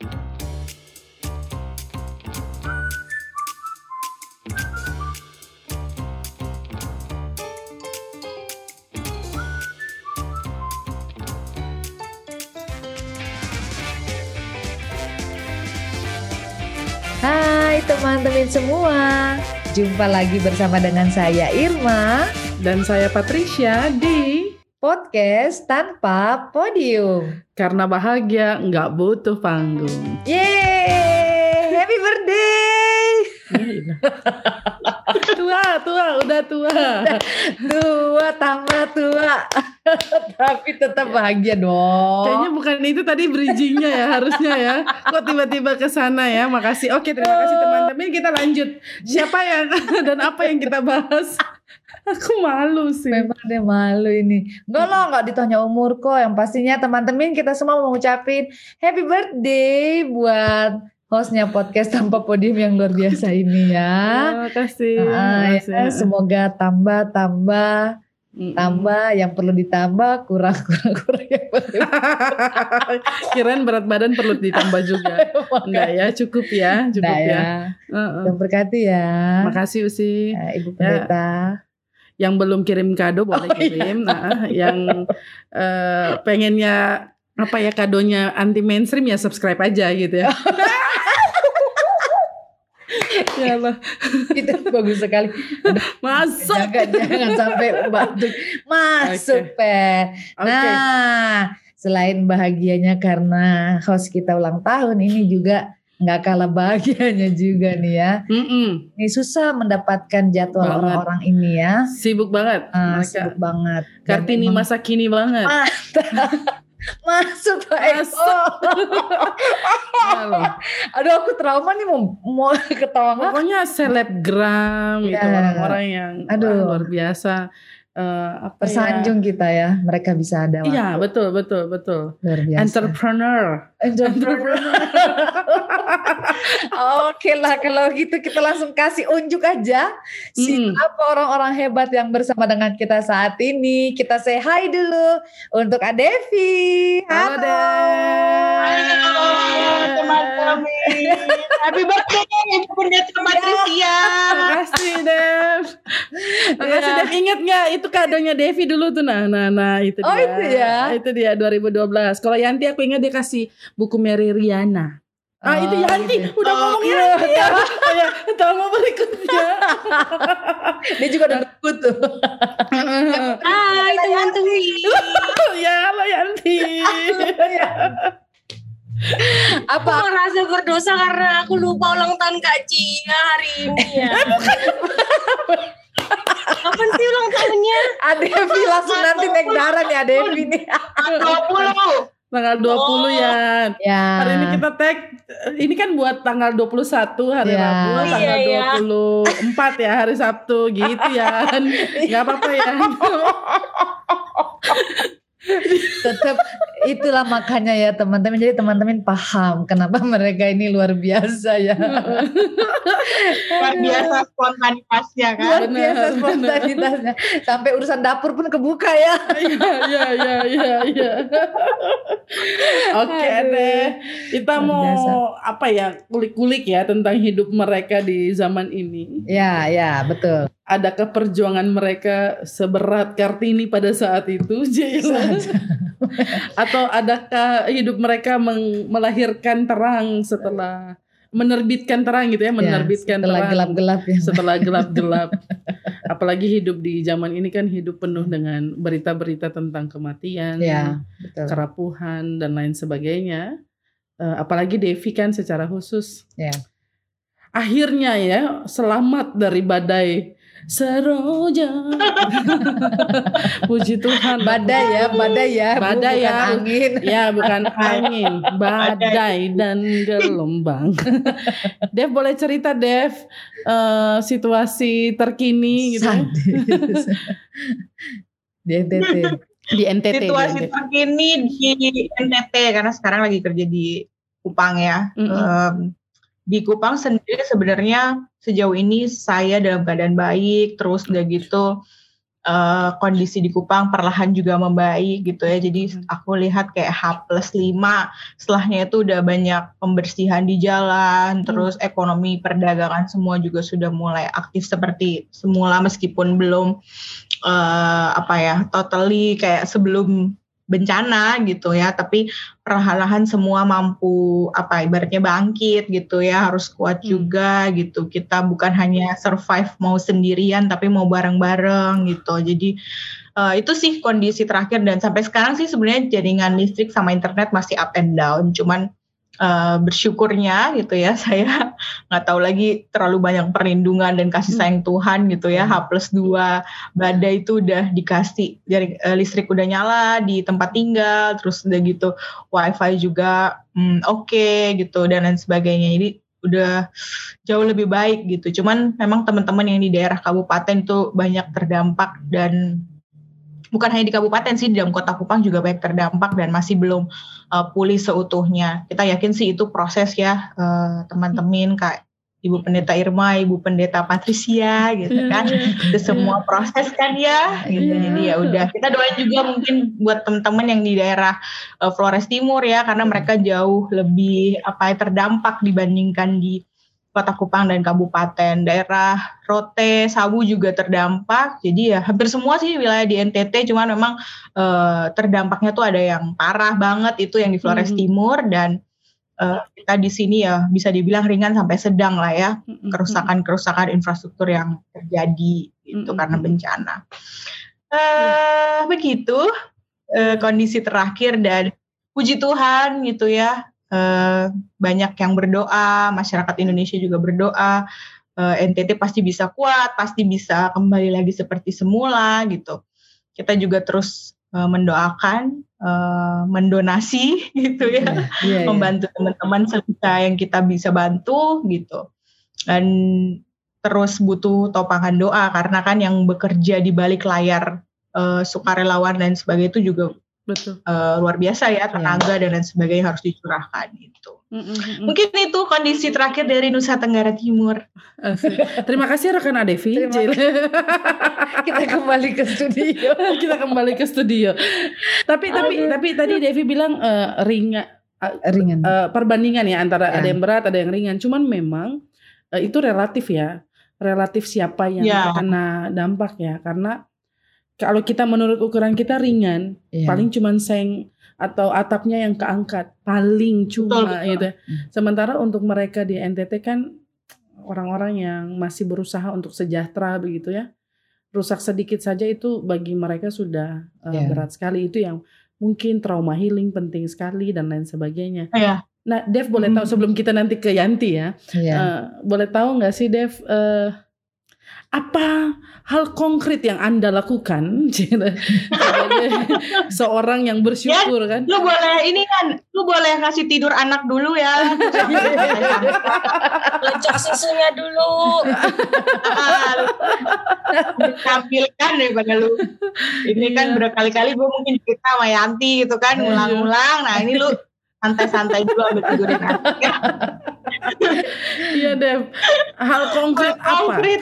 Hai teman-teman semua, jumpa lagi bersama dengan saya Irma. Dan saya Patricia di podcast tanpa podium. Karena Bahagia nggak butuh panggung. Yeay, happy birthday! tua, tua, udah tua. Tua tambah tua, tapi tetap bahagia dong. Kayaknya bukan itu tadi bridgingnya ya harusnya ya. Kok tiba-tiba ke sana ya? Makasih. Oke, terima kasih teman-teman. Kita lanjut. Siapa yang dan apa yang kita bahas? Aku malu sih. Memang dia malu ini. Enggak loh, enggak ditanya umur kok. Yang pastinya teman-teman kita semua mau ngucapin happy birthday buat hostnya podcast tanpa podium yang luar biasa ini ya. Terima kasih. Ah, ya, Makasih. semoga tambah tambah Mm-mm. tambah yang perlu ditambah kurang kurang kurang yang perlu Kirain berat badan perlu ditambah juga. Enggak ya, cukup ya, cukup Nah, ya. ya. Heeh. Yang berkati ya. Makasih Usi. Ya, Ibu Pendeta. Yang belum kirim kado boleh Oh, iya. kirim. Nah, yang eh, pengennya apa ya kadonya anti mainstream ya subscribe aja gitu ya. ya Allah. Itu bagus sekali. Masuk. Jaga jangan sampai batuk. Masuk, Pe. Oke. Nah, selain bahagianya karena host kita ulang tahun ini juga nggak kalah bahagianya juga nih ya. Mm-mm. Ini susah mendapatkan jadwal orang-orang ini ya. Sibuk banget. Mereka sibuk banget. Kartini memang- masa kini banget. Masuk Pak. Eko. Ya. Aduh aku trauma nih mau mau ketawa? Pokoknya selebgram gitu Ya. orang-orang yang Aduh. luar biasa. Eh, apa ya? Tersanjung kita ya. Mereka bisa ada. Iya betul betul betul. Luar biasa. Entrepreneur. Entrepreneur. Oke lah kalau gitu kita langsung kasih unjuk aja Mm. siapa orang-orang hebat yang bersama dengan kita saat ini. Kita say hi dulu untuk Adevi. Halo. Halo teman-teman. Happy birthday Ibu Pendeta Patricia. Makasih Dev. Makasih Iya. Dev. Ingat nggak itu kadonya Devi dulu tuh nah nah nah itu Oh, dia. itu ya? Itu dia 2012. Kalau Yanti aku ingat dia kasih buku Mary Riana. Ah itu Oh, Yanti gitu. udah Oh, ngomong iya. Yanti ya. Oh, ya. Tolong berikutnya. Dia juga udah debut tuh. Hai teman-teman. ya halo Yanti. Aku Apa? merasa berdosa karena aku lupa ulang tahun Kak Cia hari ini ya. Kapan sih ulang tahunnya? Adevi langsung nanti naik darah nih Adevi nih. 20. Tanggal 20 Oh. ya. Ya. Hari ini kita tag ini kan buat tanggal 21 hari Ya. Rabu, Oh, tanggal iya, ya. 24 ya hari Sabtu gitu ya. Enggak apa-apa ya. tetap itulah makanya ya teman-teman jadi teman-teman paham kenapa mereka ini luar biasa ya Luar biasa spontanitasnya kan. luar biasa spontanitasnya sampai urusan dapur pun kebuka ya Iya iya iya iya iya. Oke deh. Kita Luar mau biasa. apa ya kulik-kulik ya tentang hidup mereka di zaman ini. ya ya betul Adakah perjuangan mereka seberat Kartini pada saat itu? Jailah? Atau adakah hidup mereka melahirkan terang setelah menerbitkan terang gitu ya, menerbitkan setelah terang gelap-gelap ya setelah gelap-gelap. Apalagi hidup di zaman ini kan hidup penuh dengan berita-berita tentang kematian, ya betul kerapuhan dan lain sebagainya. Eh, apalagi Devi kan secara khusus. Ya. Akhirnya ya selamat dari badai seroja. Puji Tuhan. badai ya badai ya Bu, Badai bukan ya. angin Ya bukan angin, badai dan gelombang. Dev boleh cerita Dev eh, situasi terkini gitu ya? Di NTT di NTT. di Situasi NTT. terkini di NTT karena sekarang lagi kerja di Kupang ya. Mm-mm. Em, di Kupang sendiri sebenarnya sejauh ini saya dalam keadaan baik terus udah gitu uh, kondisi di Kupang perlahan juga membaik gitu ya. Jadi hmm. aku lihat kayak H plus 5 setelahnya itu udah banyak pembersihan di jalan, hmm. terus ekonomi perdagangan semua juga sudah mulai aktif seperti semula meskipun belum uh, apa ya totally kayak sebelum bencana gitu ya tapi perlahan-lahan semua mampu apa ibaratnya bangkit gitu ya harus kuat hmm. juga gitu. Kita bukan hanya survive mau sendirian tapi mau bareng-bareng gitu. Jadi uh, itu sih kondisi terakhir. Dan sampai sekarang sih sebenarnya jaringan listrik sama internet masih up and down. Cuman uh, bersyukurnya gitu ya saya nggak tahu lagi terlalu banyak perlindungan dan kasih sayang hmm. Tuhan gitu ya. H plus dua badai itu udah dikasih dari uh, listrik udah nyala di tempat tinggal terus udah gitu wifi juga hmm, oke okay, gitu dan lain sebagainya. Jadi udah jauh lebih baik gitu. Cuman memang teman-teman yang di daerah kabupaten itu banyak terdampak dan bukan hanya di kabupaten sih di dalam kota Kupang juga banyak terdampak dan masih belum uh, pulih seutuhnya. Kita yakin sih itu proses ya uh, teman-teman kak Ibu Pendeta Irma, Ibu Pendeta Patricia gitu iya, kan. Itu semua proses kan ya gitu. Yeah. Jadi ya udah kita doain juga mungkin buat teman-teman yang di daerah uh, Flores Timur ya karena mereka jauh lebih apa terdampak dibandingkan di Kota Kupang dan kabupaten daerah Rote, Sabu juga terdampak. Jadi ya hampir semua sih wilayah di NTT, cuman memang uh, terdampaknya tuh ada yang parah banget itu yang di Flores hmm. Timur dan uh, kita di sini ya bisa dibilang ringan sampai sedang lah ya kerusakan-kerusakan infrastruktur yang terjadi itu hmm. karena bencana. Uh, begitu uh, kondisi terakhir dan puji Tuhan gitu ya uh, banyak yang berdoa, masyarakat Indonesia juga berdoa, uh, eh, NTT pasti bisa kuat, pasti bisa kembali lagi seperti semula gitu. Kita juga terus uh, mendoakan, uh, mendonasi gitu ya, yeah, yeah, membantu teman-teman sebisa yang kita bisa bantu gitu. Dan terus butuh topangan doa karena kan yang bekerja di balik layar uh, sukarelawan dan sebagainya itu juga Betul. Uh, luar biasa ya iya. tenaga yeah. dan lain sebagainya harus dicurahkan gitu. Mm-hmm. Mungkin itu kondisi terakhir dari Nusa Tenggara Timur. Terima kasih rekan Adevi. Kita kembali ke studio. Kita kembali ke studio. tapi tapi Aduh. tapi tadi Devi bilang uh, ringan uh, ringan uh, perbandingan ya antara ya. ada yang berat ada yang ringan. Cuman memang uh, itu relatif ya. Relatif siapa yang ya. kena dampak ya karena kalau kita menurut ukuran kita ringan, yeah. paling cuma seng atau atapnya yang keangkat, paling cuma betul, gitu. Hmm. Sementara untuk mereka di NTT kan orang-orang yang masih berusaha untuk sejahtera begitu ya. Rusak sedikit saja itu bagi mereka sudah uh, yeah. berat sekali itu yang mungkin trauma healing penting sekali dan lain sebagainya. Yeah. Nah, Dev boleh tahu hmm. sebelum kita nanti ke Yanti ya, yeah. uh, boleh tahu nggak sih Dev uh, apa hal konkret yang anda lakukan? Seorang yang bersyukur ya, kan? lu boleh ini kan? Lu boleh kasih tidur anak dulu ya. Lecak susunya dulu. Tampilkan daripada lu. Ini kan iya. berkali-kali gue mungkin cerita sama Yanti gitu kan iya. ngulang-ngulang nah ini lu santai-santai dulu ambil tidurin ya. Iya Dev. Hal konkret Hal apa? Konkret.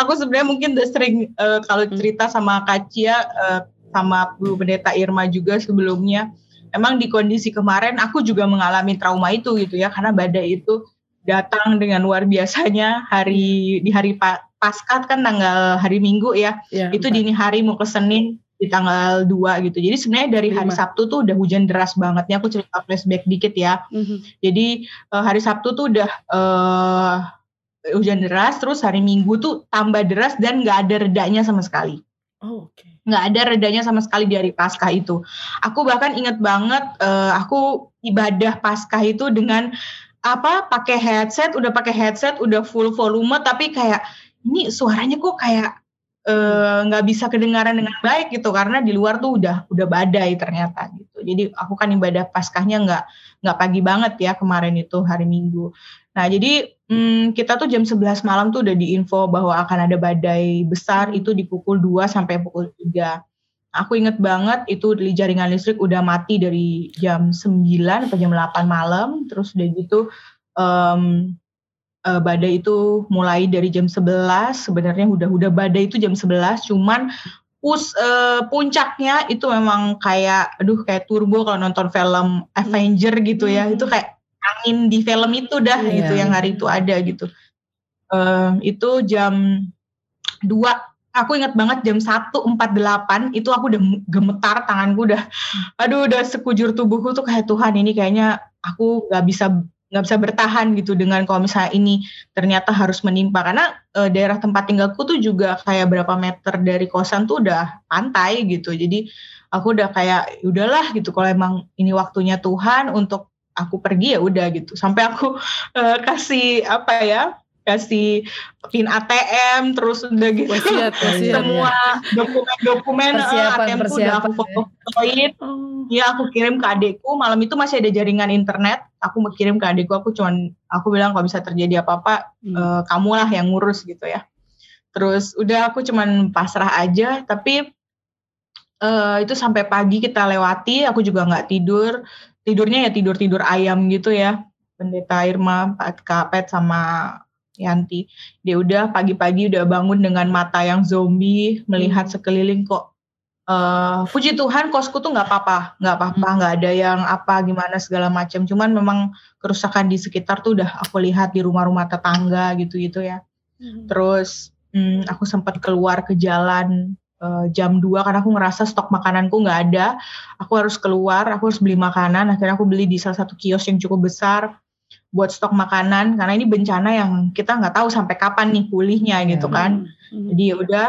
Aku sebenarnya mungkin udah sering uh, kalau hmm. cerita sama Kacia uh, sama Bu Pendeta Irma juga sebelumnya. Emang di kondisi kemarin aku juga mengalami trauma itu gitu ya karena badai itu datang dengan luar biasanya hari di hari pa, Paskah kan tanggal hari Minggu ya. ya itu dini hari mau ke Senin di tanggal 2 gitu. Jadi sebenarnya dari hari Sabtu tuh udah hujan deras banget. Nih aku cerita flashback dikit ya. Mm -hmm. Jadi uh, hari Sabtu tuh udah uh, hujan deras, terus hari Minggu tuh tambah deras dan nggak ada redanya sama sekali. Oh, oke. Okay. Nggak ada redanya sama sekali di hari Paskah itu. Aku bahkan inget banget, uh, aku ibadah Paskah itu dengan apa? Pakai headset, udah pakai headset, udah full volume, tapi kayak ini suaranya kok kayak nggak uh, bisa kedengaran dengan baik gitu karena di luar tuh udah udah badai ternyata gitu. Jadi aku kan ibadah paskahnya nggak nggak pagi banget ya kemarin itu hari Minggu. Nah jadi hmm, kita tuh jam 11 malam tuh udah diinfo bahwa akan ada badai besar itu di pukul 2 sampai pukul 3. Aku inget banget itu di jaringan listrik udah mati dari jam 9 sampai jam 8 malam. Terus udah gitu um, uh, badai itu mulai dari jam 11 sebenarnya udah udah badai itu jam 11 cuman pus uh, puncaknya itu memang kayak aduh kayak turbo kalau nonton film Avenger gitu ya hmm. itu kayak angin di film itu dah yeah. gitu yang hari itu ada gitu uh, itu jam 2 aku ingat banget jam 1.48 itu aku udah gemetar tanganku udah aduh udah sekujur tubuhku tuh kayak Tuhan ini kayaknya aku gak bisa nggak bisa bertahan gitu dengan kalau misalnya ini ternyata harus menimpa. Karena e, daerah tempat tinggalku tuh juga kayak berapa meter dari kosan tuh udah pantai gitu. Jadi aku udah kayak udahlah gitu. Kalau emang ini waktunya Tuhan untuk aku pergi ya udah gitu. Sampai aku e, kasih apa ya kasih pin ATM terus udah gitu. Wasiat, wasiat, semua dokumen-dokumen ATM tuh udah aku fotoin. Ya. ya aku kirim ke adikku. Malam itu masih ada jaringan internet. Aku kirim ke adikku. Aku cuman aku bilang kalau bisa terjadi apa-apa hmm. uh, kamulah yang ngurus gitu ya. Terus udah aku cuman pasrah aja. Tapi uh, itu sampai pagi kita lewati. Aku juga nggak tidur. Tidurnya ya tidur tidur ayam gitu ya. Pendeta Irma Pak Kapet sama Yanti. Dia udah pagi-pagi udah bangun dengan mata yang zombie, melihat hmm. sekeliling kok. Uh, puji Tuhan kosku tuh nggak apa-apa, nggak apa-apa, hmm. nggak ada yang apa gimana segala macam. Cuman memang kerusakan di sekitar tuh udah aku lihat di rumah-rumah tetangga gitu-gitu ya. Hmm. Terus hmm, aku sempat keluar ke jalan uh, jam 2 karena aku ngerasa stok makananku nggak ada. Aku harus keluar, aku harus beli makanan. Akhirnya aku beli di salah satu kios yang cukup besar buat stok makanan karena ini bencana yang kita nggak tahu sampai kapan nih pulihnya yeah. gitu kan. Mm. Jadi ya udah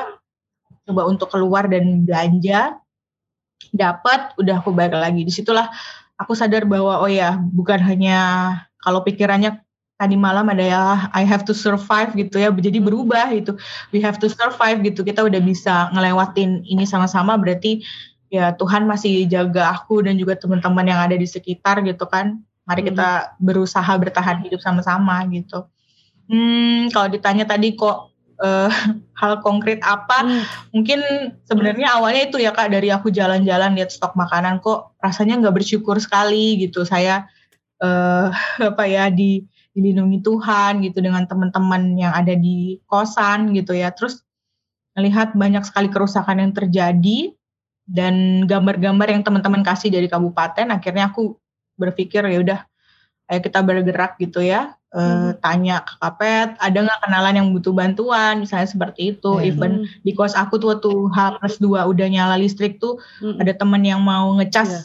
coba untuk keluar dan belanja dapat udah aku balik lagi di situlah aku sadar bahwa oh ya bukan hanya kalau pikirannya tadi malam ada ya I have to survive gitu ya jadi berubah gitu we have to survive gitu kita udah bisa ngelewatin ini sama-sama berarti ya Tuhan masih jaga aku dan juga teman-teman yang ada di sekitar gitu kan Mari kita hmm. berusaha bertahan hidup sama-sama gitu. Hmm, kalau ditanya tadi kok uh, hal konkret apa? Hmm. Mungkin sebenarnya awalnya itu ya kak dari aku jalan-jalan lihat stok makanan kok rasanya nggak bersyukur sekali gitu. Saya uh, apa ya di dilindungi Tuhan gitu dengan teman-teman yang ada di kosan gitu ya. Terus melihat banyak sekali kerusakan yang terjadi dan gambar-gambar yang teman-teman kasih dari kabupaten akhirnya aku berpikir ya udah ayo kita bergerak gitu ya e, hmm. tanya ke kapet ada nggak kenalan yang butuh bantuan misalnya seperti itu hmm. even di kos aku tuh waktu H plus dua udah nyala listrik tuh hmm. ada temen yang mau ngecas yeah.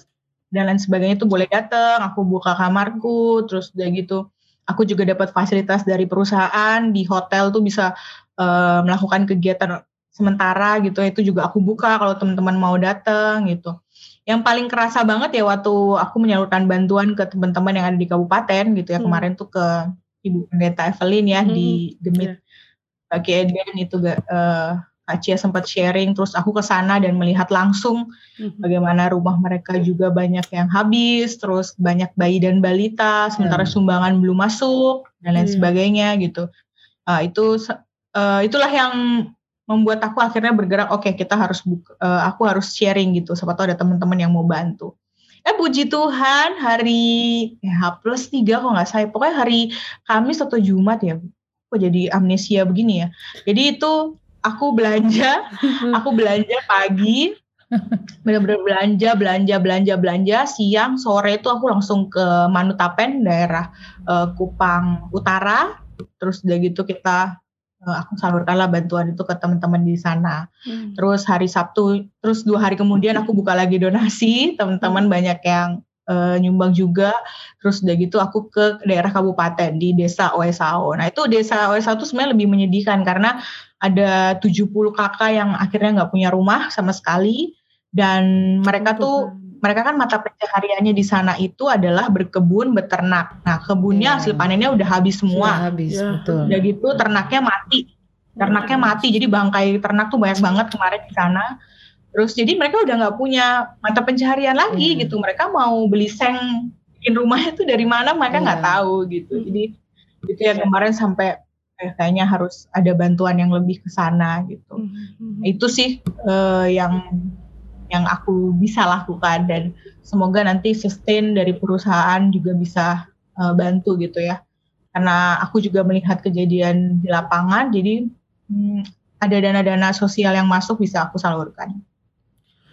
dan lain sebagainya tuh boleh datang aku buka kamarku terus udah gitu aku juga dapat fasilitas dari perusahaan di hotel tuh bisa uh, melakukan kegiatan sementara gitu itu juga aku buka kalau teman-teman mau datang gitu yang paling kerasa banget ya waktu aku menyalurkan bantuan ke teman-teman yang ada di kabupaten gitu ya hmm. kemarin tuh ke Ibu Pendeta Evelyn ya hmm. di Demit yeah. Kaki Eden itu uh, Kak Cia sempat sharing terus aku ke sana dan melihat langsung hmm. bagaimana rumah mereka juga banyak yang habis terus banyak bayi dan balita sementara hmm. sumbangan belum masuk dan lain hmm. sebagainya gitu uh, itu uh, itulah yang membuat aku akhirnya bergerak oke okay, kita harus buka, uh, aku harus sharing gitu. Siapa tahu ada teman-teman yang mau bantu. Eh puji Tuhan hari ya, plus tiga kok nggak saya pokoknya hari Kamis atau Jumat ya. Kok jadi amnesia begini ya? Jadi itu aku belanja aku belanja pagi benar-benar belanja belanja belanja belanja. Siang sore itu aku langsung ke Manutapen daerah uh, Kupang Utara. Terus udah gitu kita aku salurkanlah bantuan itu ke teman-teman di sana. Hmm. Terus hari Sabtu, terus dua hari kemudian aku buka lagi donasi, teman-teman hmm. banyak yang uh, nyumbang juga. Terus udah gitu aku ke daerah kabupaten di desa OSAO. Nah itu desa OSAO itu sebenarnya lebih menyedihkan karena ada 70 kakak yang akhirnya nggak punya rumah sama sekali dan mereka tuh mereka kan mata pencahariannya di sana itu adalah berkebun, beternak. Nah, kebunnya yeah. hasil panennya udah habis semua. Sudah habis, yeah. betul. Udah gitu ternaknya mati. Ternaknya mati. Jadi bangkai ternak tuh banyak banget kemarin di sana. Terus jadi mereka udah nggak punya mata pencaharian lagi yeah. gitu. Mereka mau beli seng bikin rumahnya tuh dari mana mereka nggak yeah. tahu gitu. Jadi itu ya kemarin sampai eh, kayaknya harus ada bantuan yang lebih ke sana gitu. Mm -hmm. Itu sih uh, yang yang aku bisa lakukan dan semoga nanti sustain dari perusahaan juga bisa uh, bantu gitu ya karena aku juga melihat kejadian di lapangan jadi hmm, ada dana-dana sosial yang masuk bisa aku salurkan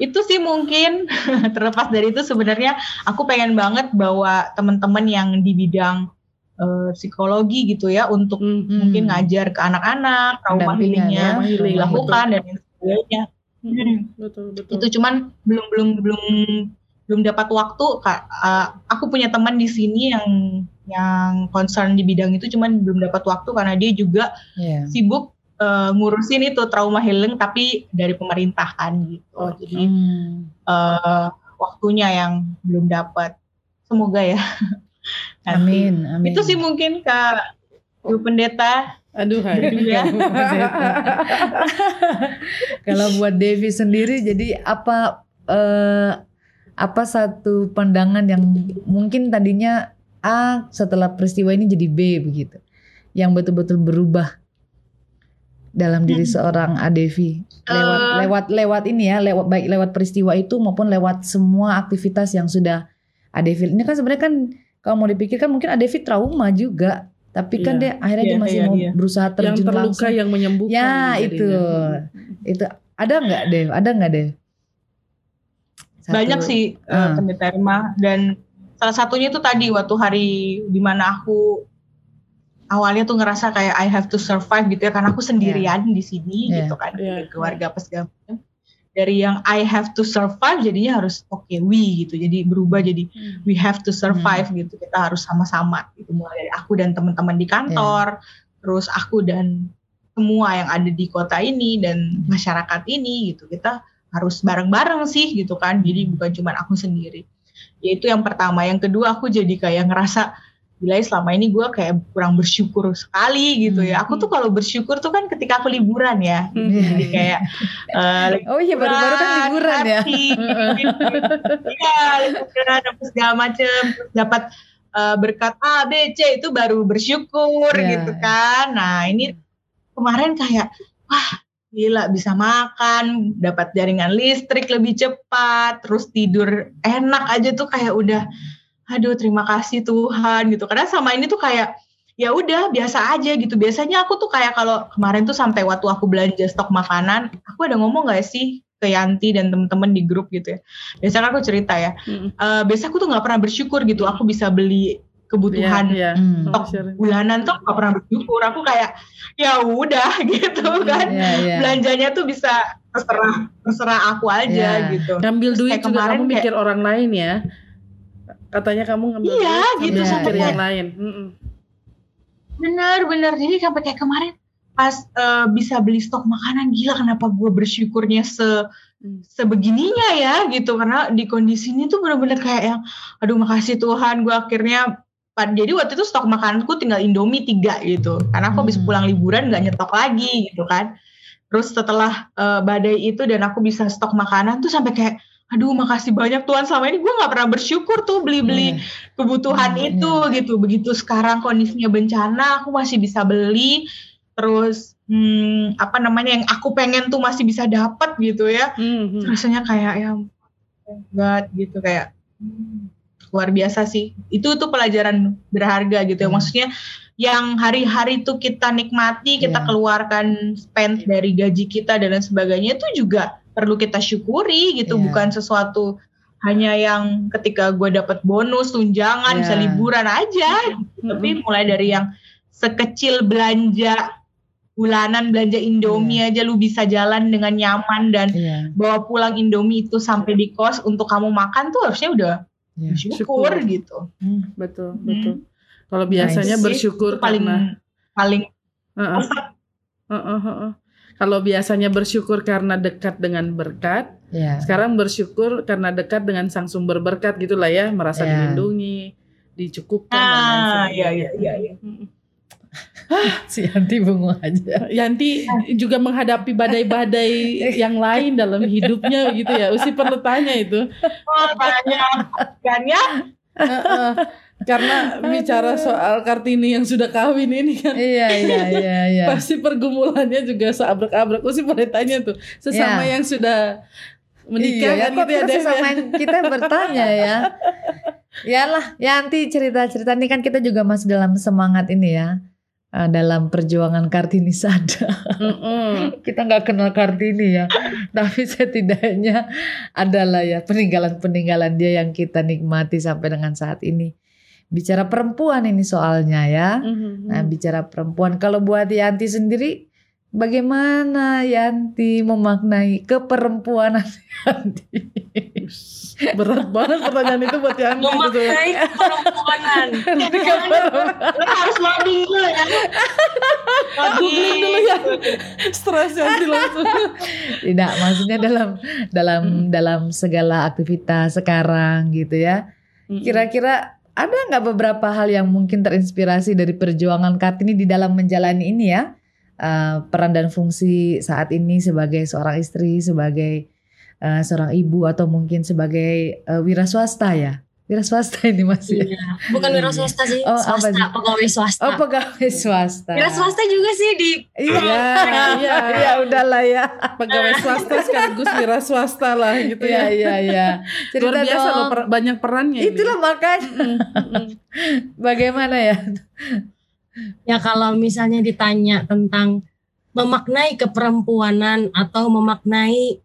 itu sih mungkin terlepas dari itu sebenarnya aku pengen banget bawa teman-teman yang di bidang uh, psikologi gitu ya untuk Hmm. mungkin ngajar ke anak-anak trauma healingnya ya. Healing, dilakukan dan lain sebagainya Hmm, betul betul. itu cuman belum belum belum belum dapat waktu Kak. Uh, aku punya teman di sini yang yang concern di bidang itu cuman belum dapat waktu karena dia juga Iya. sibuk uh, ngurusin itu trauma healing tapi dari pemerintah kan gitu Oh, jadi Hmm. uh, waktunya yang belum dapat semoga ya. Amin, amin. itu sih mungkin kak Bu pendeta Aduh, hai. ya Kalau buat Devi sendiri, jadi apa eh, apa satu pandangan yang mungkin tadinya A setelah peristiwa ini jadi B begitu, yang betul-betul berubah dalam diri Hmm. seorang A Devi lewat Eh. lewat lewat ini ya, lewat baik lewat peristiwa itu maupun lewat semua aktivitas yang sudah A Devi. Ini kan sebenarnya kan kalau mau dipikirkan mungkin A Devi trauma juga, tapi kan Iya. dia akhirnya dia Iya, masih iya, mau iya. berusaha yang terjun terluka langsung. yang menyembuhkan. Ya, jadinya. itu. itu ada nggak Dev? Ada nggak Dev? Satu. banyak sih uh, Ah. pendeta Irma dan salah satunya itu tadi waktu hari di mana aku awalnya tuh ngerasa kayak I have to survive gitu ya karena aku sendirian di sini Iya. gitu kan Iya. keluarga apa segala macam. Dari yang I have to survive jadinya harus oke we gitu. Jadi berubah jadi Hmm. we have to survive gitu. Kita harus sama-sama gitu. Mulai dari aku dan teman-teman di kantor terus aku dan semua yang ada di kota ini dan masyarakat ini gitu. Kita harus bareng-bareng sih gitu kan. Jadi bukan cuma aku sendiri. Yaitu yang pertama. Yang kedua aku jadi kayak ngerasa gila ya, selama ini gue kayak kurang bersyukur sekali gitu ya aku tuh kalau bersyukur tuh kan ketika aku liburan ya Hmm. jadi kayak eh, Oh iya baru-baru kan liburan ya. gitu. Iya, liburan apa segala macem dapat eh, berkat A, B, C itu baru bersyukur Iya. gitu kan. Nah ini kemarin kayak wah gila bisa makan, dapat jaringan listrik lebih cepat, terus tidur enak aja tuh kayak udah aduh terima kasih Tuhan gitu. Karena sama ini tuh kayak ya udah biasa aja gitu. Biasanya aku tuh kayak kalau kemarin tuh sampai waktu aku belanja stok makanan, aku ada ngomong gak sih ke Yanti dan temen-temen di grup gitu ya. Biasanya aku cerita ya. Hmm. eh biasa aku tuh nggak pernah bersyukur gitu. Aku bisa beli kebutuhan Iya, iya. Hmm. stok Sharing. bulanan tuh nggak pernah bersyukur. Aku kayak ya udah gitu kan. Iya, iya. Belanjanya tuh bisa terserah terserah aku aja Iya. gitu. Ngambil duit kayak juga kemarin kamu kayak- mikir orang lain ya. Katanya kamu ngambil Iya, duit gitu, sambil sampai yang lain. Mm-mm. Bener bener. Jadi sampai kayak kemarin pas eh, bisa beli stok makanan gila kenapa gue bersyukurnya se Hmm. sebegininya ya gitu karena di kondisi ini tuh bener-bener kayak yang aduh makasih Tuhan gue akhirnya jadi waktu itu stok makananku tinggal Indomie tiga gitu karena aku habis Hmm. pulang liburan nggak nyetok lagi gitu kan terus setelah eh, badai itu dan aku bisa stok makanan tuh sampai kayak aduh makasih banyak Tuhan selama ini gue nggak pernah bersyukur tuh beli-beli Iya. kebutuhan Hmm, itu gitu begitu sekarang kondisinya bencana aku masih bisa beli terus hmm, apa namanya yang aku pengen tuh masih bisa dapat gitu ya Hmm, hmm. rasanya kayak ya God gitu kayak hmm, luar biasa sih itu tuh pelajaran berharga gitu ya Hmm. maksudnya yang hari-hari tuh kita nikmati kita Iya. keluarkan spend dari gaji kita dan lain sebagainya itu juga perlu kita syukuri gitu Iya. bukan sesuatu hanya yang ketika gue dapat bonus tunjangan Iya. bisa liburan aja gitu. tapi mulai dari yang sekecil belanja bulanan belanja Indomie aja lu bisa jalan dengan nyaman dan Iya. bawa pulang Indomie itu sampai di kos untuk kamu makan tuh harusnya udah Iya. bersyukur Syukur. gitu. Hmm. Betul, Hmm. betul. Kalau biasanya Nice. bersyukur Itu paling karena paling Heeh. Heeh, heeh. Kalau biasanya bersyukur karena dekat dengan berkat, Iya. sekarang bersyukur karena dekat dengan sang sumber berkat gitulah ya, merasa Ya. dilindungi, dicukupkan dan lain sebagainya. iya iya iya iya. Si Yanti bengong aja. Yanti juga menghadapi badai-badai yang lain dalam hidupnya gitu ya. Usi perlu tanya itu. Oh, banyak kan ya? Heeh. Karena bicara soal Kartini yang sudah kawin ini kan Iya iya iya iya. pasti pergumulannya juga seabrek-abrek. Usi boleh tanya tuh sesama Ya. yang sudah menikah iya, kan kok gitu ya ya. sesama kita bertanya ya. Ya lah, ya nanti cerita-cerita ini kan kita juga masih dalam semangat ini ya. Eh, dalam perjuangan Kartini Sada. Mm-mm. kita nggak kenal Kartini ya, tapi setidaknya adalah ya peninggalan-peninggalan dia yang kita nikmati sampai dengan saat ini. Bicara perempuan ini soalnya ya. Mhm. Nah, bicara perempuan, kalau buat Yanti sendiri, bagaimana Yanti memaknai keperempuanan Yanti? Berat banget pertanyaan itu buat Yanti. gitu. Memaknai perempuanan. Lo harus loading dulu ya. Googling dulu ya. Stres langsung. Tidak, maksudnya dalam dalam dalam segala aktivitas sekarang gitu ya. Kira-kira ada nggak beberapa hal yang mungkin terinspirasi dari perjuangan Kartini di dalam menjalani ini ya? Eh, peran dan fungsi saat ini sebagai seorang istri, sebagai eh, seorang ibu atau mungkin sebagai eh, wira swasta ya? Wira swasta ini masih. Iya. Bukan wira swasta sih, Oh, apa swasta, sih? pegawai swasta. Oh pegawai swasta. Wira swasta juga sih di Iya, Iya. iya udahlah ya. Pegawai swasta sekaligus wira swasta lah gitu Iya ya. iya iya. Luar Cerita biasa dong. loh per- banyak perannya. ini. Itulah makanya. Mm-mm. Bagaimana ya? Ya kalau misalnya ditanya tentang memaknai keperempuanan atau memaknai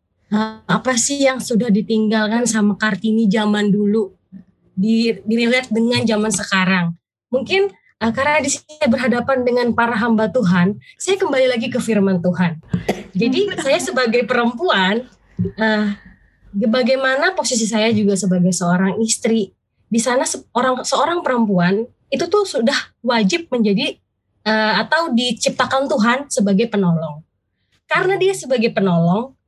apa sih yang sudah ditinggalkan sama Kartini zaman dulu di dilihat dengan zaman sekarang. Mungkin eh, karena di sini berhadapan dengan para hamba Tuhan, saya kembali lagi ke firman Tuhan. Jadi saya sebagai perempuan eh, bagaimana posisi saya juga sebagai seorang istri di sana seorang seorang perempuan itu tuh sudah wajib menjadi eh, atau diciptakan Tuhan sebagai penolong. Karena dia sebagai penolong,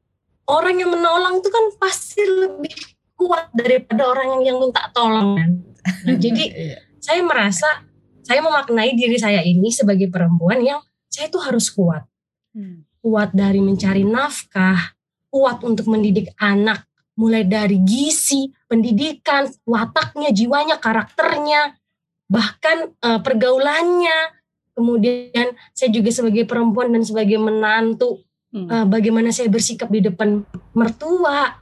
orang yang menolong itu kan pasti lebih kuat daripada orang yang, yang minta tolong. kan. Nah, jadi Iya. saya merasa saya memaknai diri saya ini sebagai perempuan yang saya tuh harus kuat. Hmm. Kuat dari mencari nafkah, kuat untuk mendidik anak, mulai dari gizi, pendidikan, wataknya, jiwanya, karakternya, bahkan eh, pergaulannya. Kemudian saya juga sebagai perempuan dan sebagai menantu, Hmm. eh, bagaimana saya bersikap di depan mertua.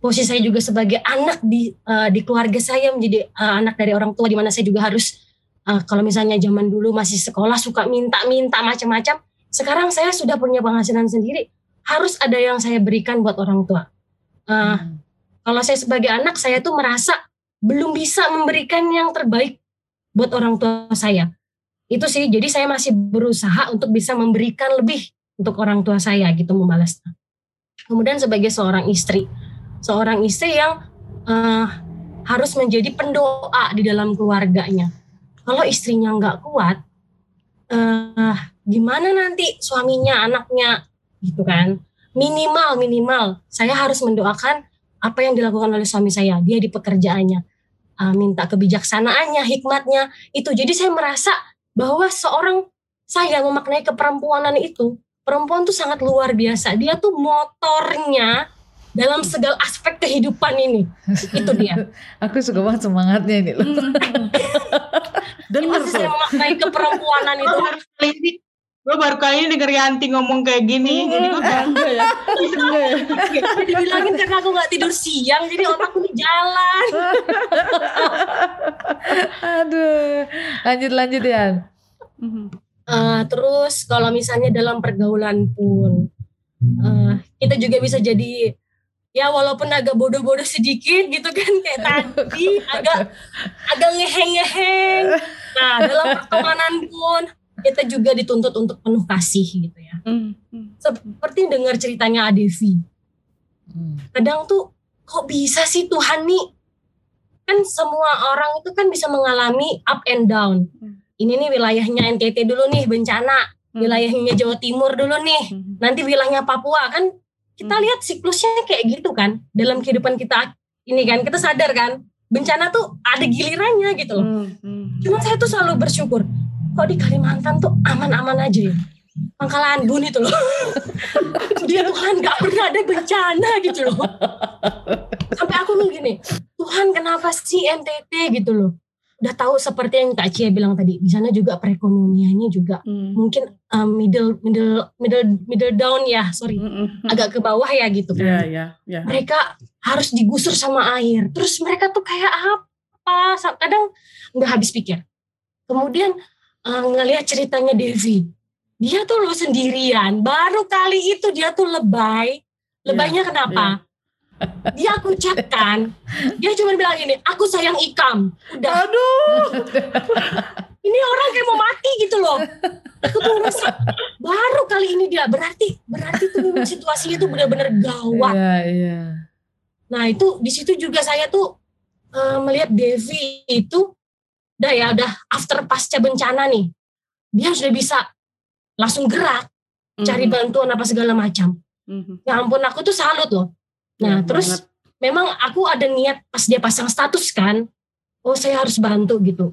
Posisi saya juga sebagai anak di eh, di keluarga saya menjadi eh, anak dari orang tua di mana saya juga harus eh, kalau misalnya zaman dulu masih sekolah suka minta-minta macam-macam. Sekarang saya sudah punya penghasilan sendiri, harus ada yang saya berikan buat orang tua. Eh, Hmm. kalau saya sebagai anak saya tuh merasa belum bisa memberikan yang terbaik buat orang tua saya. Itu sih, jadi saya masih berusaha untuk bisa memberikan lebih untuk orang tua saya gitu membalasnya. Kemudian sebagai seorang istri, seorang istri yang eh, harus menjadi pendoa di dalam keluarganya. Kalau istrinya nggak kuat, eh, gimana nanti suaminya, anaknya, gitu kan? Minimal minimal, saya harus mendoakan apa yang dilakukan oleh suami saya, dia di pekerjaannya, Eh, minta kebijaksanaannya, hikmatnya, itu. Jadi saya merasa bahwa seorang saya memaknai keperempuanan itu, perempuan tuh sangat luar biasa. Dia tuh motornya dalam segala aspek kehidupan ini. Itu dia. Aku suka banget semangatnya ini loh. Dengar Itu tuh. saya memaknai keperempuanan itu. lo baru kali ini denger Yanti ngomong kayak gini. Jadi gue Bangga ya. Ya. Dibilangin karena aku nggak tidur siang, jadi otakku di jalan. Aduh. Lanjut lanjut ya. Mhm. Eh, terus kalau misalnya dalam pergaulan pun eh, kita juga bisa jadi ya walaupun agak bodoh-bodoh sedikit gitu kan kayak tadi agak agak ngeheng-ngeheng. Nah dalam pertemanan pun kita juga dituntut untuk penuh kasih gitu ya. Hmm, hmm. Seperti dengar ceritanya Adevi. Hmm. Kadang tuh kok bisa sih Tuhan nih? Kan semua orang itu kan bisa mengalami up and down. Hmm. Ini nih wilayahnya NTT dulu nih bencana, Hmm. wilayahnya Jawa Timur dulu nih. Hmm. Nanti wilayahnya Papua kan kita Hmm. lihat siklusnya kayak gitu kan dalam kehidupan kita ini kan kita sadar kan bencana tuh ada gilirannya gitu loh. Hmm, hmm. Cuma saya tuh selalu bersyukur kok di Kalimantan tuh aman-aman aja ya. Pangkalan Bun itu loh. Dia Tuhan gak pernah ada bencana gitu loh. Sampai aku nih gini, Tuhan kenapa sih NTT gitu loh. Udah tahu seperti yang Kak Cia bilang tadi, di sana juga perekonomiannya juga Hmm. mungkin um, middle middle middle middle down ya, sorry. Hmm, hmm. Agak ke bawah ya gitu Ya, kan. ya, ya. Mereka harus digusur sama air. Terus mereka tuh kayak apa kadang nggak habis pikir kemudian eh, ngelihat ceritanya Devi dia tuh lo sendirian baru kali itu dia tuh lebay lebaynya kenapa dia aku ucapkan dia cuma bilang gini aku sayang ikam udah Aduh. ini orang kayak mau mati gitu loh. Aku tuh ngerasa baru kali ini dia berarti berarti tuh memang situasinya tuh benar-benar gawat. Iya, iya. Nah itu di situ juga saya tuh eh, melihat Devi itu udah ya udah after pasca bencana nih dia sudah bisa langsung gerak cari Mhm. bantuan apa segala macam. Mhm. Ya ampun aku tuh salut loh. Nah Ya, terus banget. memang aku ada niat pas dia pasang status kan, oh saya harus bantu gitu.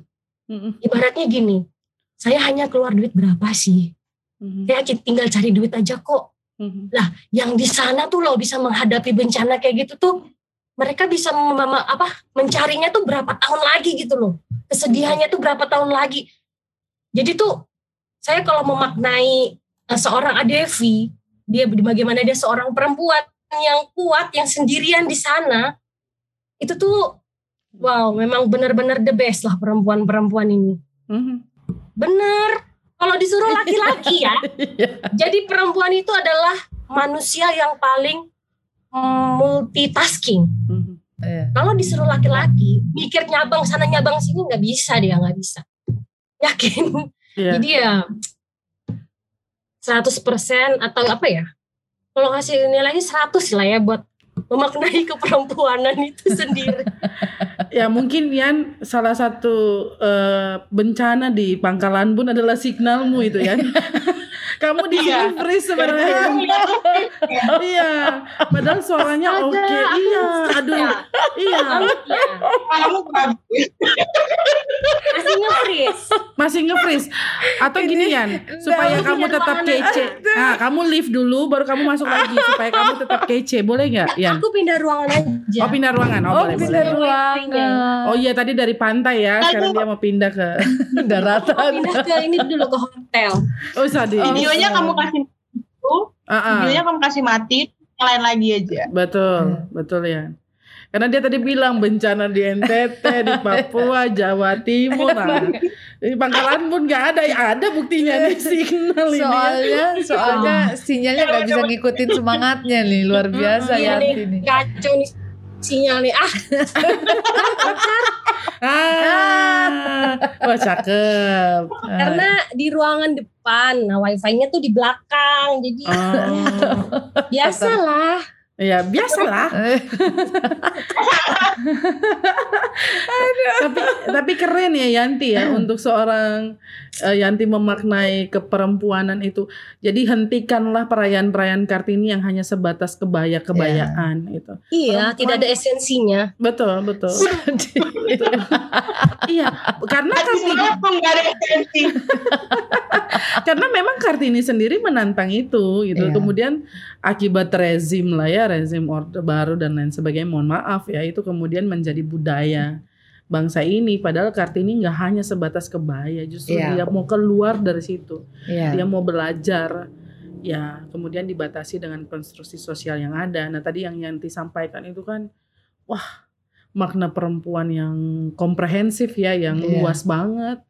Ibaratnya gini, saya hanya keluar duit berapa sih? Mhm. Saya tinggal cari duit aja kok. Mhm. Yang di sana tuh loh bisa menghadapi bencana kayak gitu tuh, mereka bisa apa mencarinya tuh berapa tahun lagi gitu loh. Kesedihannya tuh berapa tahun lagi. Jadi tuh saya kalau memaknai eh, seorang Adevi, dia bagaimana dia seorang perempuan yang kuat, yang sendirian di sana, itu tuh wow, memang benar-benar the best lah perempuan-perempuan ini. Mhm. Bener. Kalau disuruh laki-laki ya, Iya. jadi perempuan itu adalah manusia yang paling multitasking. Mhm. Iya. Kalau disuruh laki-laki, mikir nyabang sana nyabang sini nggak bisa dia nggak bisa. Yakin. Iya. Jadi ya 100% atau apa ya? Kalau kasih nilainya 100 lah ya buat memaknai keperempuanan itu sendiri. Ya mungkin Yan salah satu eh, bencana di Pangkalan Bun adalah signalmu itu ya. Kamu di Iya. freeze sebenarnya. iya. Padahal suaranya oke. aku- Iya. Aduh. Ya, Iya. ya, Kamu masih nge-freeze. Masih nge-freeze. Atau gini Yan, supaya kamu tetap kece. Nah, kamu leave dulu baru kamu masuk lagi supaya kamu tetap kece. Boleh nggak, Yan? Aku pindah ruangan aja. Oh, pindah ruangan. Oh, Oh, boleh, pindah boleh. ruangan. Oh iya tadi dari pantai ya, sekarang dia mau pindah ke daratan. Aku pindah ke ini dulu ke hotel. Oh, Sadi. Oh. Videonya kamu kasih itu, Ah, ah. videonya kamu kasih mati, nyalain lagi aja. Betul, Iya. betul ya. Karena dia tadi bilang bencana di NTT, di Papua, Jawa Timur. Nah, di Pangkalan pun nggak ada, ya ada buktinya nih signal ini. ya. Soalnya, soalnya sinyalnya nggak bisa ngikutin semangatnya nih, luar biasa Iya ya ini. kacau nih sinyal nih. Ah, Ah, wah cakep. karena di ruangan depan, nah wifi-nya tuh di belakang. Jadi Oh, biasalah. Ya biasalah. Tapi tapi keren ya Yanti ya untuk seorang eh, Yanti memaknai keperempuanan itu. Jadi hentikanlah perayaan-perayaan Kartini yang hanya sebatas kebaya-kebayaan itu. Iya, Perempuan- tidak ada esensinya. Betul, betul. iya, karena Kartini karena memang Kartini sendiri menantang itu gitu. Iya. Kemudian akibat rezim lah ya, rezim orde baru dan lain sebagainya. Mohon maaf ya, itu kemudian menjadi budaya bangsa ini. Padahal Kartini nggak hanya sebatas kebaya, justru Iya. dia mau keluar dari situ. Iya. Dia mau belajar. Ya, kemudian dibatasi dengan konstruksi sosial yang ada. Nah, tadi yang Yanti sampaikan itu kan, wah, makna perempuan yang komprehensif ya, yang Iya. luas banget,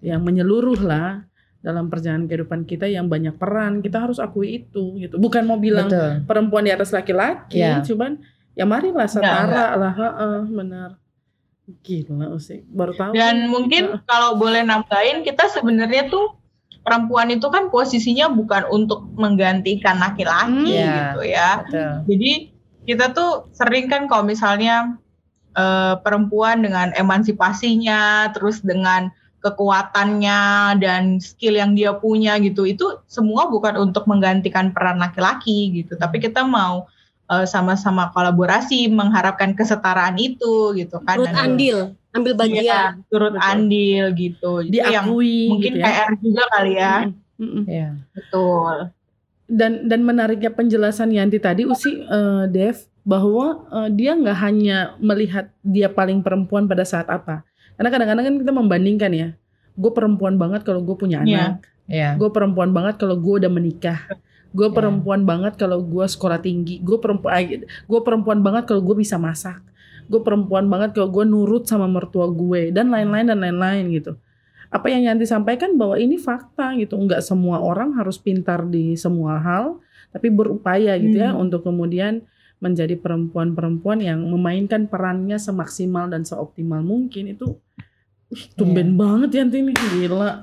yang menyeluruh lah dalam perjalanan kehidupan kita yang banyak peran. Kita harus akui itu gitu. Bukan mau bilang Betul. perempuan di atas laki-laki, Iya. cuman ya marilah setara lah, heeh, benar. Gila sih, baru tahu. Dan mungkin kalau boleh nambahin, kita sebenarnya tuh perempuan itu kan posisinya bukan untuk menggantikan laki-laki Hmm. Iya. gitu ya. Betul. Jadi kita tuh sering kan kalau misalnya eh, perempuan dengan emansipasinya, terus dengan kekuatannya dan skill yang dia punya gitu, itu semua bukan untuk menggantikan peran laki-laki gitu, tapi kita mau eh, sama-sama kolaborasi mengharapkan kesetaraan itu gitu kan. Turut Dan- andil, ambil Iya, bagian. turut Betul. andil gitu. Itu yang diakui mungkin gitu ya. PR juga kali ya. Mm, mm, mm. Iya. Betul. dan dan menariknya penjelasan Yanti tadi Usi eh, Dev bahwa eh, dia nggak hanya melihat dia paling perempuan pada saat apa karena kadang-kadang kan kita membandingkan ya gue perempuan banget kalau gue punya Iya. anak Iya. gue perempuan banget kalau gue udah menikah gue Ya. perempuan banget kalau gue sekolah tinggi gue perempuan gue perempuan banget kalau gue bisa masak gue perempuan banget kalau gue nurut sama mertua gue dan lain-lain dan lain-lain gitu apa yang Yanti sampaikan bahwa ini fakta gitu nggak semua orang harus pintar di semua hal tapi berupaya gitu ya Hmm. untuk kemudian menjadi perempuan-perempuan yang memainkan perannya semaksimal dan seoptimal mungkin itu Ih, tumben banget Yanti ini gila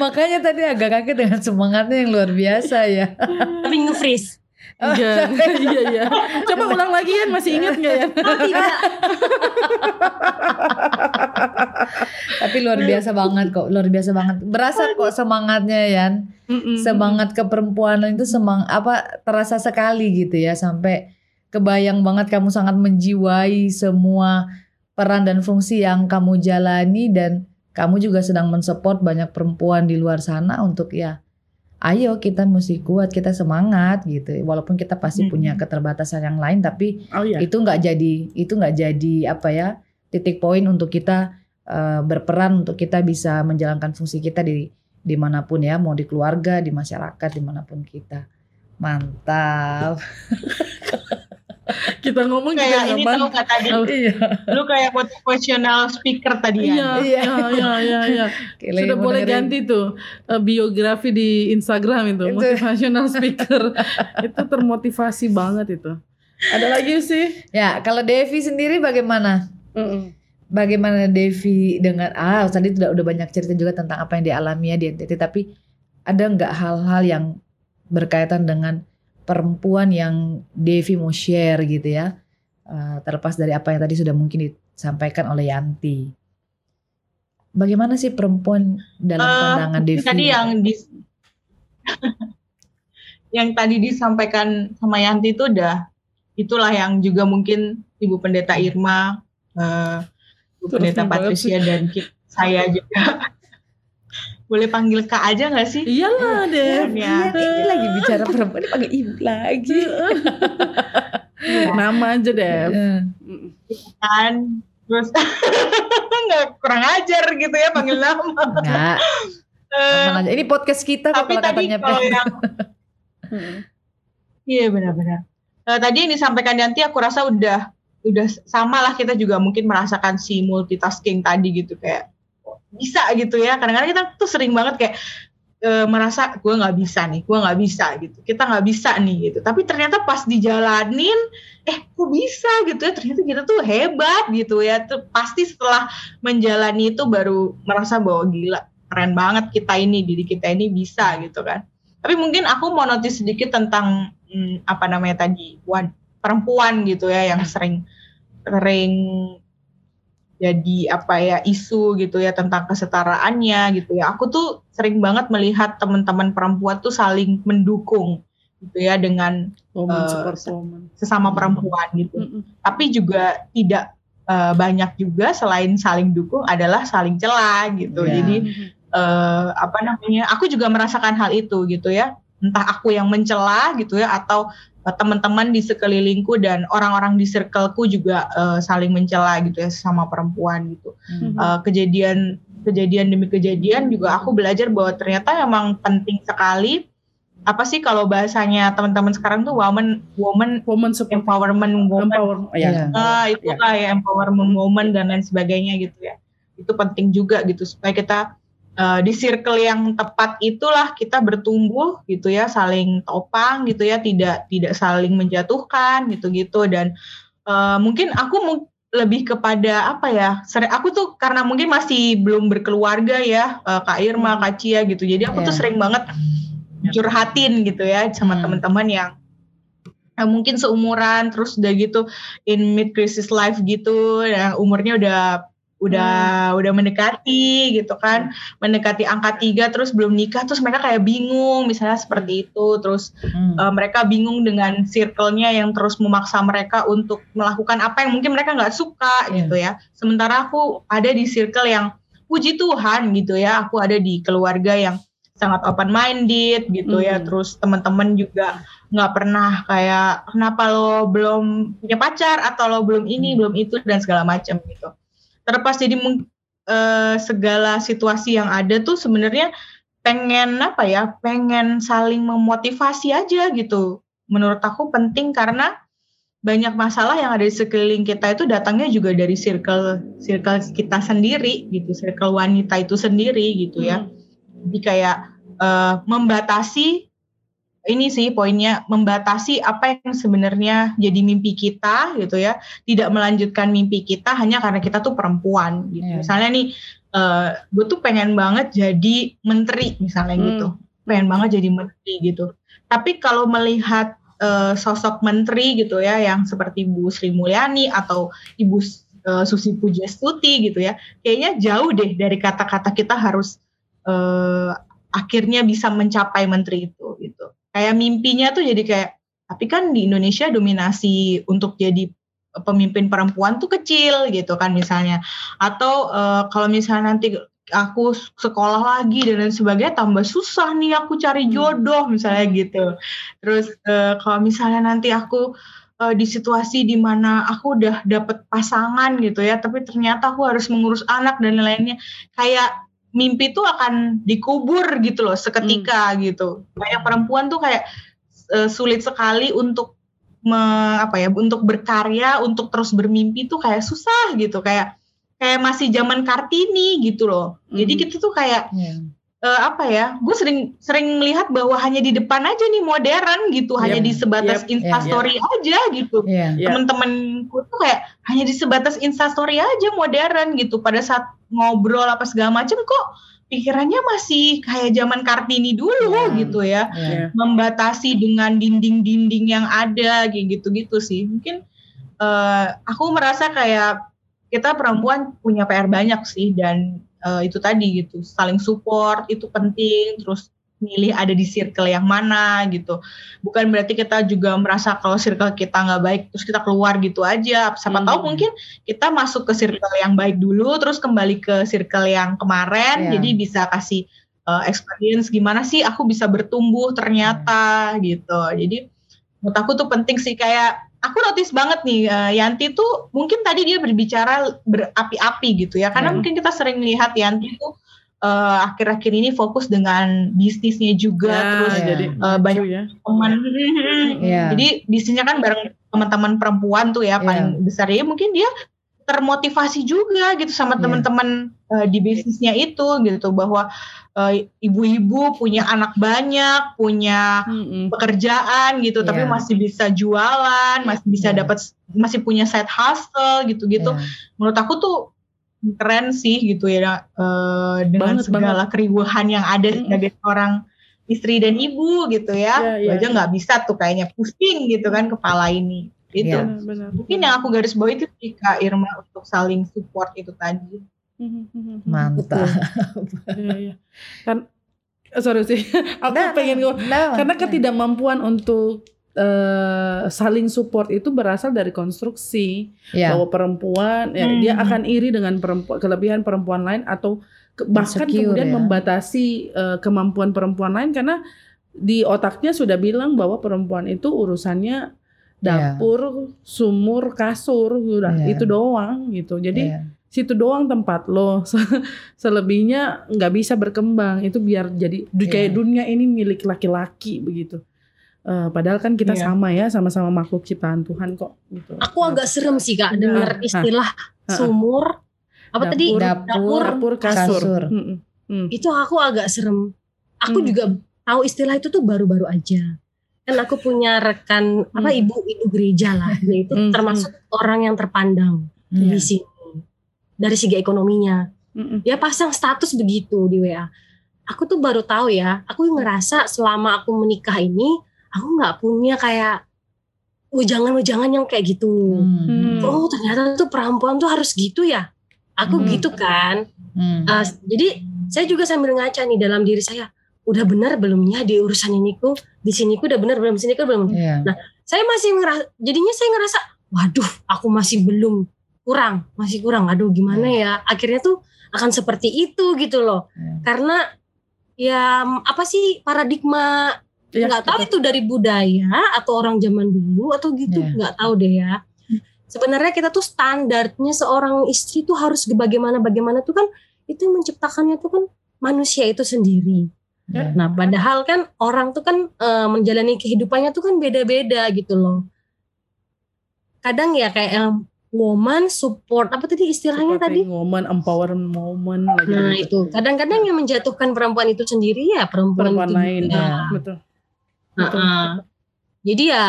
Makanya tadi agak kaget dengan semangatnya yang luar biasa ya. Tapi nge-freeze. Iya, iya, iya. Coba ulang lagi kan masih ingat nggak ya? Oh tidak. Tapi luar biasa banget kok, luar biasa banget. Berasa kok semangatnya Yan. Mm-mm. Semangat keperempuanan itu semang apa terasa sekali gitu ya sampai kebayang banget kamu sangat menjiwai semua peran dan fungsi yang kamu jalani dan kamu juga sedang mensupport banyak perempuan di luar sana untuk ya ayo kita mesti kuat, kita semangat gitu. Walaupun kita pasti Hmm. punya keterbatasan yang lain tapi Oh iya. itu nggak jadi itu nggak jadi apa ya titik poin untuk kita eh, berperan untuk kita bisa menjalankan fungsi kita di di mana pun ya mau di keluarga di masyarakat di mana pun kita mantap Kita ngomong Kayak kita ini nyaman. tahu nggak tadi? iya Lu kayak motivational speaker tadi Iya, ya. Iya. iya, iya, iya. Kayak Sudah boleh dengerin. ganti tuh eh, biografi di Instagram itu, Itu. motivational speaker. itu termotivasi banget itu. Ada lagi sih? ya kalau Devi sendiri bagaimana bagaimana Devi dengan ah tadi udah udah banyak cerita juga tentang apa yang dialami ya di NTT tapi ada nggak hal-hal yang berkaitan dengan perempuan yang Devi mau share gitu ya. Eh, terlepas dari apa yang tadi sudah mungkin disampaikan oleh Yanti. Bagaimana sih perempuan dalam Eh, pandangan Devi? Tadi yang di yang tadi disampaikan sama Yanti itu udah itulah yang juga mungkin Ibu Pendeta Irma, eh, Ibu Terus Pendeta banget Patricia dan saya juga boleh panggil Kak aja nggak sih? Iyalah, Dev. Ya. Iya, ini lagi bicara perempuan ini pakai ibu lagi Nama aja, Dev. Eh, Mm. kan terus nggak kurang ajar gitu ya panggil nama. enggak Eh, aman aja. ini podcast kita kok tapi kalau tadi katanya kalau Pe. yang Mm. Iya benar-benar. Eh, tadi yang disampaikan Yanti aku rasa udah udah sama lah kita juga mungkin merasakan si multitasking tadi gitu kayak bisa gitu ya. Kadang-kadang kita tuh sering banget kayak eh, merasa gue nggak bisa nih, gue nggak bisa gitu. Kita nggak bisa nih gitu. Tapi ternyata pas dijalanin, eh kok bisa gitu ya. Ternyata kita tuh hebat gitu ya. Tuh pasti setelah menjalani itu baru merasa bahwa gila keren banget kita ini diri kita ini bisa gitu kan. Tapi mungkin aku mau notice sedikit tentang hmm, apa namanya tadi wan, perempuan gitu ya yang sering sering jadi apa ya isu gitu ya tentang kesetaraannya gitu ya. Aku tuh sering banget melihat teman-teman perempuan tuh saling mendukung gitu ya dengan Woman woman. sesama perempuan gitu. Mm-mm. Tapi juga tidak eh, banyak juga selain saling dukung adalah saling celah gitu. Iya. Jadi eh, apa namanya aku juga merasakan hal itu gitu ya entah aku yang mencela gitu ya atau teman-teman di sekelilingku dan orang-orang di circleku juga eh, saling mencela gitu ya sama perempuan gitu Hmm. Eh, kejadian kejadian demi kejadian juga aku belajar bahwa ternyata emang penting sekali apa sih kalau bahasanya teman-teman sekarang tuh woman woman Woman support empowerment woman empower. Oh, ya. Ah, itu lah ya empowerment woman dan lain sebagainya gitu ya. Itu penting juga gitu supaya kita eh, di circle yang tepat itulah kita bertumbuh gitu ya, saling topang gitu ya, tidak tidak saling menjatuhkan gitu-gitu dan eh, mungkin aku mu- lebih kepada apa ya? seri- Aku tuh karena mungkin masih belum berkeluarga ya, eh, Kak Irma, Kak Cia gitu. Jadi aku tuh Iya. sering banget curhatin gitu ya sama Hmm. teman-teman yang eh, mungkin seumuran terus udah gitu in mid crisis life gitu ya umurnya udah udah udah mendekati gitu kan. Mendekati angka tiga terus belum nikah terus mereka kayak bingung misalnya seperti itu. Terus Hmm. eh, mereka bingung dengan circle-nya yang terus memaksa mereka untuk melakukan apa yang mungkin mereka nggak suka Iya. gitu ya. Sementara aku ada di circle yang puji Tuhan gitu ya. Aku ada di keluarga yang sangat open minded gitu ya. Hmm. terus teman-teman juga nggak pernah kayak kenapa lo belum punya pacar atau lo belum ini Hmm. belum itu dan segala macam gitu terlepas jadi eh, segala situasi yang ada tuh sebenarnya pengen apa ya pengen saling memotivasi aja gitu menurut aku penting karena banyak masalah yang ada di sekeliling kita itu datangnya juga dari circle circle kita sendiri gitu, circle wanita itu sendiri gitu ya. Hmm. Jadi kayak uh, membatasi ini sih poinnya membatasi apa yang sebenarnya jadi mimpi kita gitu ya. Tidak melanjutkan mimpi kita hanya karena kita tuh perempuan gitu. Iya. misalnya nih uh, gue tuh pengen banget jadi menteri misalnya Hmm. gitu. Pengen banget jadi menteri gitu. Tapi kalau melihat uh, sosok menteri gitu ya yang seperti Bu Sri Mulyani atau Ibu uh, Susi Pujastuti gitu ya kayaknya jauh deh dari kata-kata kita harus uh, akhirnya bisa mencapai menteri itu gitu kayak mimpinya tuh jadi kayak tapi kan di Indonesia dominasi untuk jadi pemimpin perempuan tuh kecil gitu kan misalnya. Atau eh, kalau misalnya nanti aku sekolah lagi dan lain sebagainya tambah susah nih aku cari jodoh misalnya gitu. Terus eh, kalau misalnya nanti aku eh, di situasi di mana aku udah dapet pasangan gitu ya tapi ternyata aku harus mengurus anak dan lain-lainnya kayak mimpi tuh akan dikubur gitu loh seketika gitu. Banyak perempuan tuh kayak eh, sulit sekali untuk me- apa ya, untuk berkarya, untuk terus bermimpi tuh kayak susah gitu, kayak kayak masih zaman Kartini gitu loh. Jadi Hmm. kita tuh kayak Iya. Eh, apa ya? Gue sering sering melihat bahwa hanya di depan aja nih modern gitu, hanya Yep, di sebatas yep, instastory aja gitu. Iya. temen-temenku tuh kayak hanya di sebatas instastory aja modern gitu pada saat ngobrol apa segala macam kok pikirannya masih kayak zaman kartini dulu Iya. gitu ya. Iya. membatasi dengan dinding-dinding yang ada kayak gitu-gitu sih mungkin eh, aku merasa kayak kita perempuan punya PR banyak sih dan eh, itu tadi gitu saling support itu penting terus milih ada di circle yang mana gitu bukan berarti kita juga merasa kalau circle kita nggak baik terus kita keluar gitu aja siapa Hmm. tahu mungkin kita masuk ke circle yang baik dulu terus kembali ke circle yang kemarin Iya. jadi bisa kasih uh, experience gimana sih aku bisa bertumbuh ternyata gitu jadi menurut aku tuh penting sih kayak aku notice banget nih uh, Yanti tuh mungkin tadi dia berbicara berapi-api gitu ya karena Iya. mungkin kita sering lihat Yanti tuh uh, akhir-akhir ini fokus dengan bisnisnya juga Ya, terus Iya. jadi eh, banyak ya. teman Iya. jadi bisnisnya kan bareng teman-teman perempuan tuh ya Iya. paling besar ya mungkin dia termotivasi juga gitu sama Iya. teman-teman eh, di bisnisnya itu gitu bahwa eh, ibu-ibu punya anak banyak punya Mm-mm. pekerjaan gitu tapi Iya. masih bisa jualan masih bisa Iya. dapat masih punya side hustle gitu-gitu Iya. menurut aku tuh keren sih gitu ya eh, dengan Banget, segala keriuhan yang ada Mm-mm. sebagai seorang istri dan ibu gitu ya, Iya, Gua iya. aja nggak bisa tuh kayaknya pusing gitu kan kepala ini itu Iya. Benar-benar. mungkin yang aku garis bawahi itu sih Kak Irma untuk saling support itu tadi. Mantap. Iya, iya. Kan sorry sih, aku Nah, pengen ngomong nah, karena nah. ketidakmampuan untuk eh, saling support itu berasal dari konstruksi Iya. bahwa perempuan ya, Hmm. dia akan iri dengan perempuan kelebihan perempuan lain atau ke- bahkan Insecure kemudian ya. membatasi eh, kemampuan perempuan lain karena di otaknya sudah bilang bahwa perempuan itu urusannya dapur, sumur, kasur, udah Iya. itu doang gitu. Jadi Iya. Situ doang tempat lo selebihnya nggak bisa berkembang itu biar jadi du- kayak dunia ini milik laki-laki begitu Eh, padahal kan kita Iya. sama ya sama-sama makhluk ciptaan Tuhan kok gitu. Aku agak serem sih kak Nah, dengar nah. istilah Ah, ah. sumur apa tadi Dapur. dapur dapur kasur, Kasur. Mm-mm. Mm. itu aku agak serem. Aku Hmm. juga tahu istilah itu tuh baru-baru aja. Kan aku punya rekan apa Hmm. ibu ibu gereja lah, yaitu Hmm, termasuk orang yang terpandang Hmm. di sini dari segi ekonominya. Mm-mm. Dia pasang status begitu di WA. Aku tuh baru tahu ya. Aku ngerasa selama aku menikah ini, aku nggak punya kayak wejangan-wejangan yang kayak gitu. Hmm. Oh ternyata tuh perempuan tuh harus gitu ya. Aku Hmm. gitu kan. Hmm. Uh, jadi saya juga sambil ngaca nih dalam diri saya. Udah benar belumnya di urusan ini ku, di sini ku udah benar belum, di sini ku belum. Iya. Saya masih ngerasa, jadinya saya ngerasa, waduh, aku masih belum kurang, masih kurang. Aduh, gimana ya? Akhirnya tuh akan seperti itu gitu loh. Iya. Karena ya apa sih paradigma Iya, nggak tahu betul. itu dari budaya atau orang zaman dulu atau gitu Iya. nggak tahu deh ya sebenarnya kita tuh standarnya seorang istri tuh harus bagaimana bagaimana tuh kan itu yang menciptakannya tuh kan manusia itu sendiri Iya. nah padahal kan orang tuh kan eh, menjalani kehidupannya tuh kan beda-beda gitu loh kadang ya kayak woman support apa tadi istilahnya tadi? Supporting woman, empowerment lagi Nah gitu. itu kadang-kadang yang menjatuhkan perempuan itu sendiri ya perempuan, perempuan itu lain. juga. Ya. Betul. Nah, ah. Jadi ya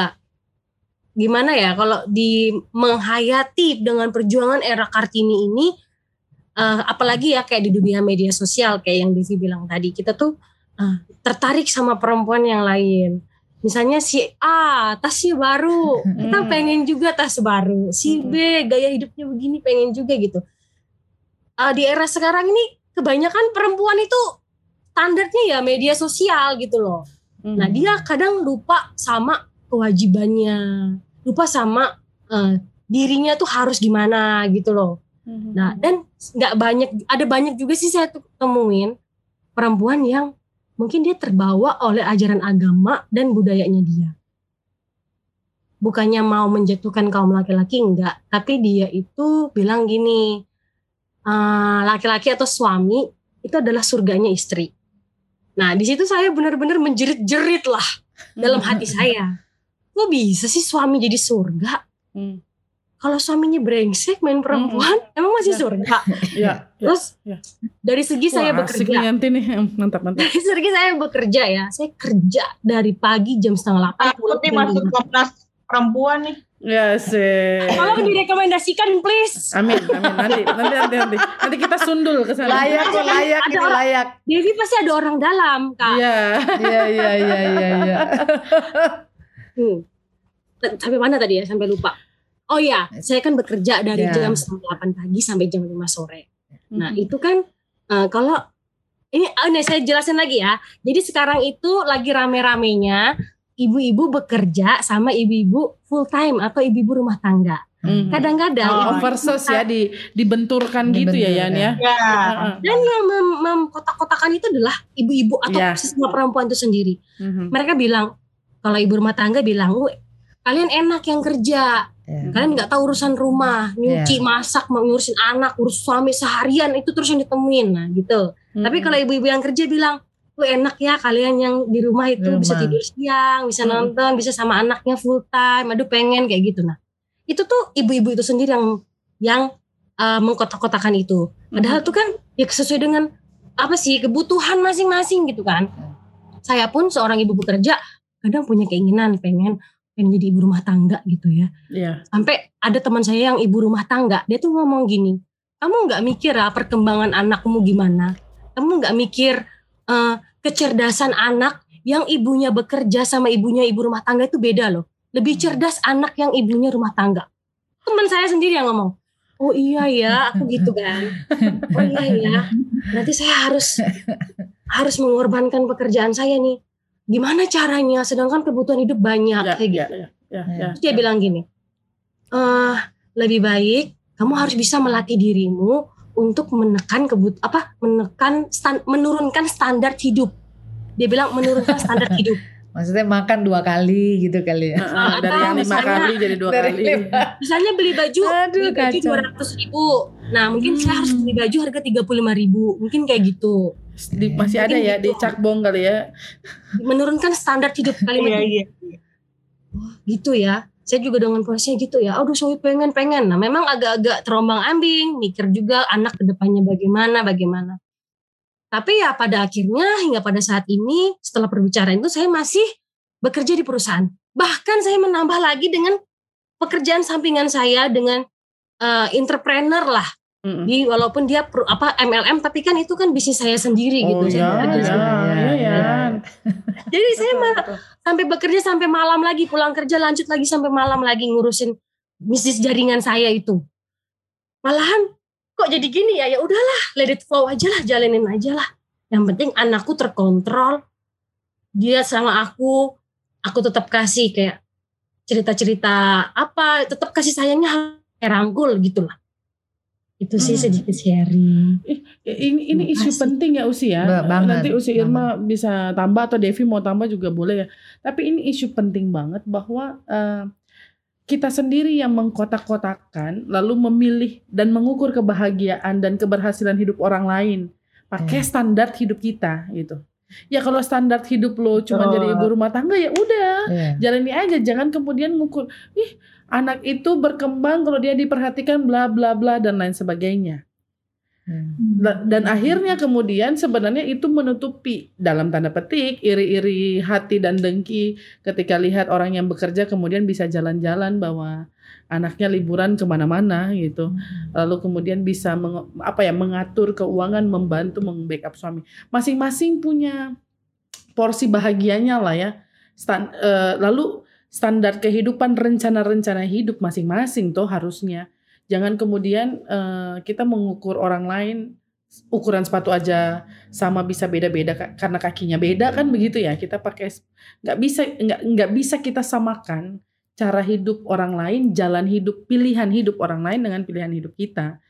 gimana ya kalau di menghayati dengan perjuangan era Kartini ini eh, apalagi ya kayak di dunia media sosial kayak yang Devi bilang tadi kita tuh eh, tertarik sama perempuan yang lain. Misalnya si A tasnya baru, kita Hmm. pengen juga tas baru. Si B gaya hidupnya begini pengen juga gitu. Ah, di era sekarang ini kebanyakan perempuan itu standarnya ya media sosial gitu loh. Mhm. Nah dia kadang lupa sama kewajibannya, lupa sama eh, dirinya tuh harus gimana gitu loh. Mhm. Nah dan nggak banyak, ada banyak juga sih saya tuh temuin perempuan yang mungkin dia terbawa oleh ajaran agama dan budayanya dia. Bukannya mau menjatuhkan kaum laki-laki enggak, tapi dia itu bilang gini, eh, laki-laki atau suami itu adalah surganya istri. Nah di situ saya benar-benar menjerit-jerit lah dalam hati saya. Kok bisa sih suami jadi surga? Hmm. Kalau suaminya brengsek main perempuan, emang masih Ya. surga? Ya, ya. Terus ya. dari segi saya Wah, nih bekerja, Yanti nih. Hmm, Mantap, mantap. dari segi saya bekerja ya, saya kerja dari pagi jam setengah delapan. Aku nih masuk Komnas perempuan nih. Ya sih. Tolong direkomendasikan please. Amin, amin. Nanti, nanti, nanti, nanti. Nanti kita sundul ke sana. Layak kok layak Ada ini orang- layak. Devi pasti ada orang dalam kak. Iya. Iya iya iya iya iya. Hmm. Sampai mana tadi ya? Sampai lupa. Oh ya, saya kan bekerja dari Ya. jam setengah delapan pagi sampai jam 5 sore. Nah Mhm. itu kan eh, kalau ini, ah, ini saya jelasin lagi ya. Jadi sekarang itu lagi rame-ramenya ibu-ibu bekerja sama ibu-ibu full time atau ibu-ibu rumah tangga. Mhm. Kadang-kadang Oh, ibu- Oversus ya di dibenturkan gitu ya Yan ya. Ya. Heeh. dan yang mem- memkotak-kotakan itu adalah ibu-ibu atau Iya. sesama perempuan itu sendiri. Mhm. Mereka bilang kalau ibu rumah tangga bilang, "Wih, kalian enak yang kerja, Ya. kalian nggak tahu urusan rumah, nyuci, masak, mau ngurusin anak, urus suami seharian itu terus yang ditemuin, nah gitu." Tapi Mhm. kalau ibu-ibu yang kerja bilang, "Lu enak ya kalian yang di rumah itu Di bisa rumah. tidur siang, bisa Hmm. nonton, bisa sama anaknya full time, aduh pengen kayak gitu." Nah, itu tuh ibu-ibu itu sendiri yang yang uh, mengkotak-kotakan itu. Padahal tuh kan ya sesuai dengan apa sih kebutuhan masing-masing gitu kan. Saya pun seorang ibu bekerja kadang punya keinginan pengen pengen jadi ibu rumah tangga gitu ya. Iya. Sampai ada teman saya yang ibu rumah tangga, dia tuh ngomong gini, kamu nggak mikir ya perkembangan anakmu gimana? Kamu nggak mikir eh, kecerdasan anak yang ibunya bekerja sama ibunya ibu rumah tangga itu beda loh. Lebih cerdas anak yang ibunya rumah tangga. Teman saya sendiri yang ngomong, oh iya ya, aku gitu kan. Oh iya ya, berarti saya harus harus mengorbankan pekerjaan saya nih. Gimana caranya? Sedangkan kebutuhan hidup banyak Ya, kayak ya, gitu. ya, ya, Ya. ya. Terus dia bilang gini, eh lebih baik kamu harus bisa melatih dirimu untuk menekan kebut apa menekan stan- menurunkan standar hidup. Dia bilang menurunkan standar hidup. Maksudnya makan dua kali gitu kali ya. Heeh, dari yang lima misalnya kali jadi dua kali. lima. Misalnya beli baju, Aduh, beli baju dua ratus ribu. Nah mungkin saya harus beli baju harga tiga puluh lima ribu. Mungkin kayak gitu. Di- masih ada ya di gitu. cakbong kali ya. Menurunkan standar hidup kalimat Iya, iya. gitu ya. Saya juga dengan posisinya gitu ya. Aduh, saya pengen pengen. Nah, memang agak-agak terombang ambing, mikir juga anak ke depannya bagaimana, bagaimana. Tapi ya pada akhirnya hingga pada saat ini setelah perbicaraan itu saya masih bekerja di perusahaan. Bahkan saya menambah lagi dengan pekerjaan sampingan saya dengan eh, entrepreneur lah. Mm-mm. Di walaupun dia per- apa MLM tapi kan itu kan bisnis saya sendiri Oh gitu. Saya iya, bekerja iya, sendiri. iya, iya. Jadi saya Betul, malah betul. sampai bekerja sampai malam lagi pulang kerja lanjut lagi sampai malam lagi ngurusin bisnis jaringan saya itu malahan kok jadi gini ya ya udahlah let it flow aja lah jalanin aja lah yang penting anakku terkontrol dia sama aku aku tetap kasih kayak cerita-cerita apa tetap kasih sayangnya kayak rangkul gitu lah itu sih sedikit sharing ini ini isu penting ya Usi ya. Ba- banget, Nanti Usi Irma bisa tambah atau Devi mau tambah juga boleh ya. Tapi ini isu penting banget bahwa eh, kita sendiri yang mengkotak-kotakan lalu memilih dan mengukur kebahagiaan dan keberhasilan hidup orang lain pakai Hmm. standar hidup kita gitu. Ya kalau standar hidup lo cuma Betul. jadi ibu rumah tangga ya udah Iya. jalani aja jangan kemudian ngukur ih anak itu berkembang kalau dia diperhatikan bla bla bla dan lain sebagainya. Hmm. Da- Dan akhirnya kemudian sebenarnya itu menutupi dalam tanda petik iri-iri hati dan dengki ketika lihat orang yang bekerja kemudian bisa jalan-jalan bahwa anaknya liburan ke mana-mana gitu. Lalu kemudian bisa meng- apa ya mengatur keuangan, membantu membackup suami. Masing-masing punya porsi bahagianya lah ya. Stan- eh, lalu standar kehidupan, rencana-rencana hidup masing-masing tuh harusnya. Jangan kemudian eh, kita mengukur orang lain ukuran sepatu aja sama bisa beda-beda ka- karena kakinya beda kan begitu ya. Kita pakai nggak bisa nggak nggak bisa kita samakan cara hidup orang lain jalan hidup pilihan hidup orang lain dengan pilihan hidup kita.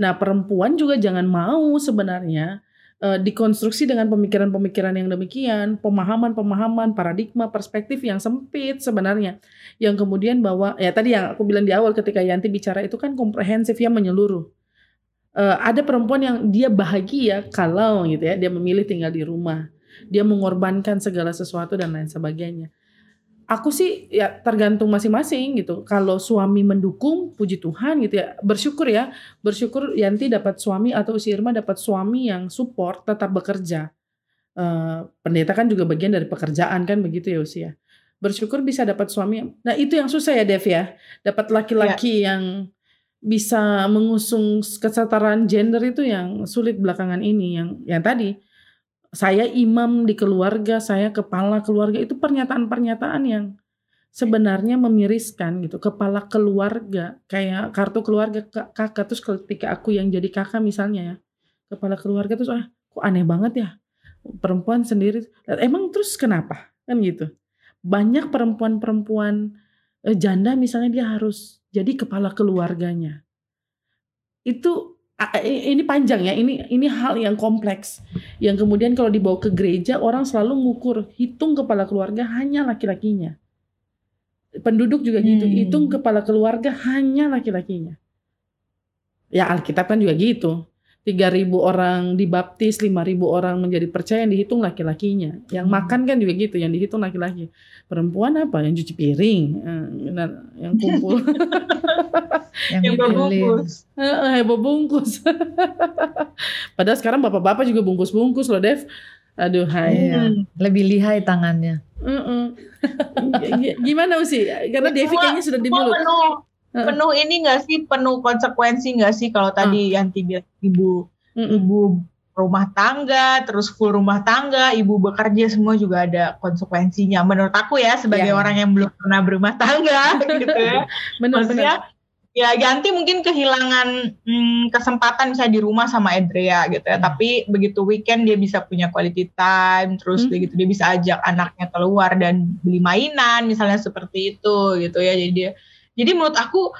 Nah perempuan juga jangan mau sebenarnya eh, dikonstruksi dengan pemikiran-pemikiran yang demikian pemahaman-pemahaman paradigma perspektif yang sempit sebenarnya yang kemudian bahwa ya tadi yang aku bilang di awal ketika Yanti bicara itu kan komprehensif ya menyeluruh. Eh, ada perempuan yang dia bahagia kalau gitu ya dia memilih tinggal di rumah, dia mengorbankan segala sesuatu dan lain sebagainya. Aku sih ya tergantung masing-masing gitu. Kalau suami mendukung, puji Tuhan gitu ya, bersyukur ya, bersyukur Yanti dapat suami atau si Irma dapat suami yang support tetap bekerja. Eh, pendeta kan juga bagian dari pekerjaan kan begitu ya usia bersyukur bisa dapat suami. Nah itu yang susah ya Dev ya, dapat laki-laki yang bisa mengusung kesetaraan gender itu yang sulit belakangan ini. Yang yang tadi saya imam di keluarga, saya kepala keluarga itu pernyataan-pernyataan yang sebenarnya memiriskan gitu. Kepala keluarga kayak kartu keluarga kak- kakak terus ketika aku yang jadi kakak misalnya ya, kepala keluarga terus ah kok aneh banget ya perempuan sendiri. Emang terus kenapa kan gitu? banyak perempuan-perempuan eh, janda misalnya dia harus jadi kepala keluarganya. Itu ini panjang ya, ini ini hal yang kompleks. Yang kemudian kalau dibawa ke gereja orang selalu ngukur hitung kepala keluarga hanya laki-lakinya. Penduduk juga gitu, Hmm. hitung kepala keluarga hanya laki-lakinya. Ya Alkitab kan juga gitu. 3.000 orang dibaptis, 5.000 orang menjadi percaya yang dihitung laki-lakinya. Yang Hmm. makan kan juga gitu, yang dihitung laki-laki. Perempuan apa? Yang cuci piring, eh, benar, yang kumpul. Yang Yang. Heeh, heboh bungkus. Padahal sekarang bapak-bapak juga bungkus-bungkus loh, Dev. Aduh, hai. Iya. Lebih lihai tangannya. Heeh. G- Gimana sih? Karena Devi kayaknya sudah di mulut. Penuh ini nggak sih penuh konsekuensi nggak sih kalau tadi yang bilang ibu Mm-mm. ibu rumah tangga terus full rumah tangga ibu bekerja semua juga ada konsekuensinya menurut aku ya sebagai Ya. orang yang belum pernah berumah tangga gitu ya Benar, maksudnya ya ganti mungkin kehilangan hmm, kesempatan misalnya di rumah sama Adria gitu ya Hmm. tapi begitu weekend dia bisa punya quality time terus Hmm. begitu dia bisa ajak anaknya keluar dan beli mainan misalnya seperti itu gitu ya jadi dia jadi menurut aku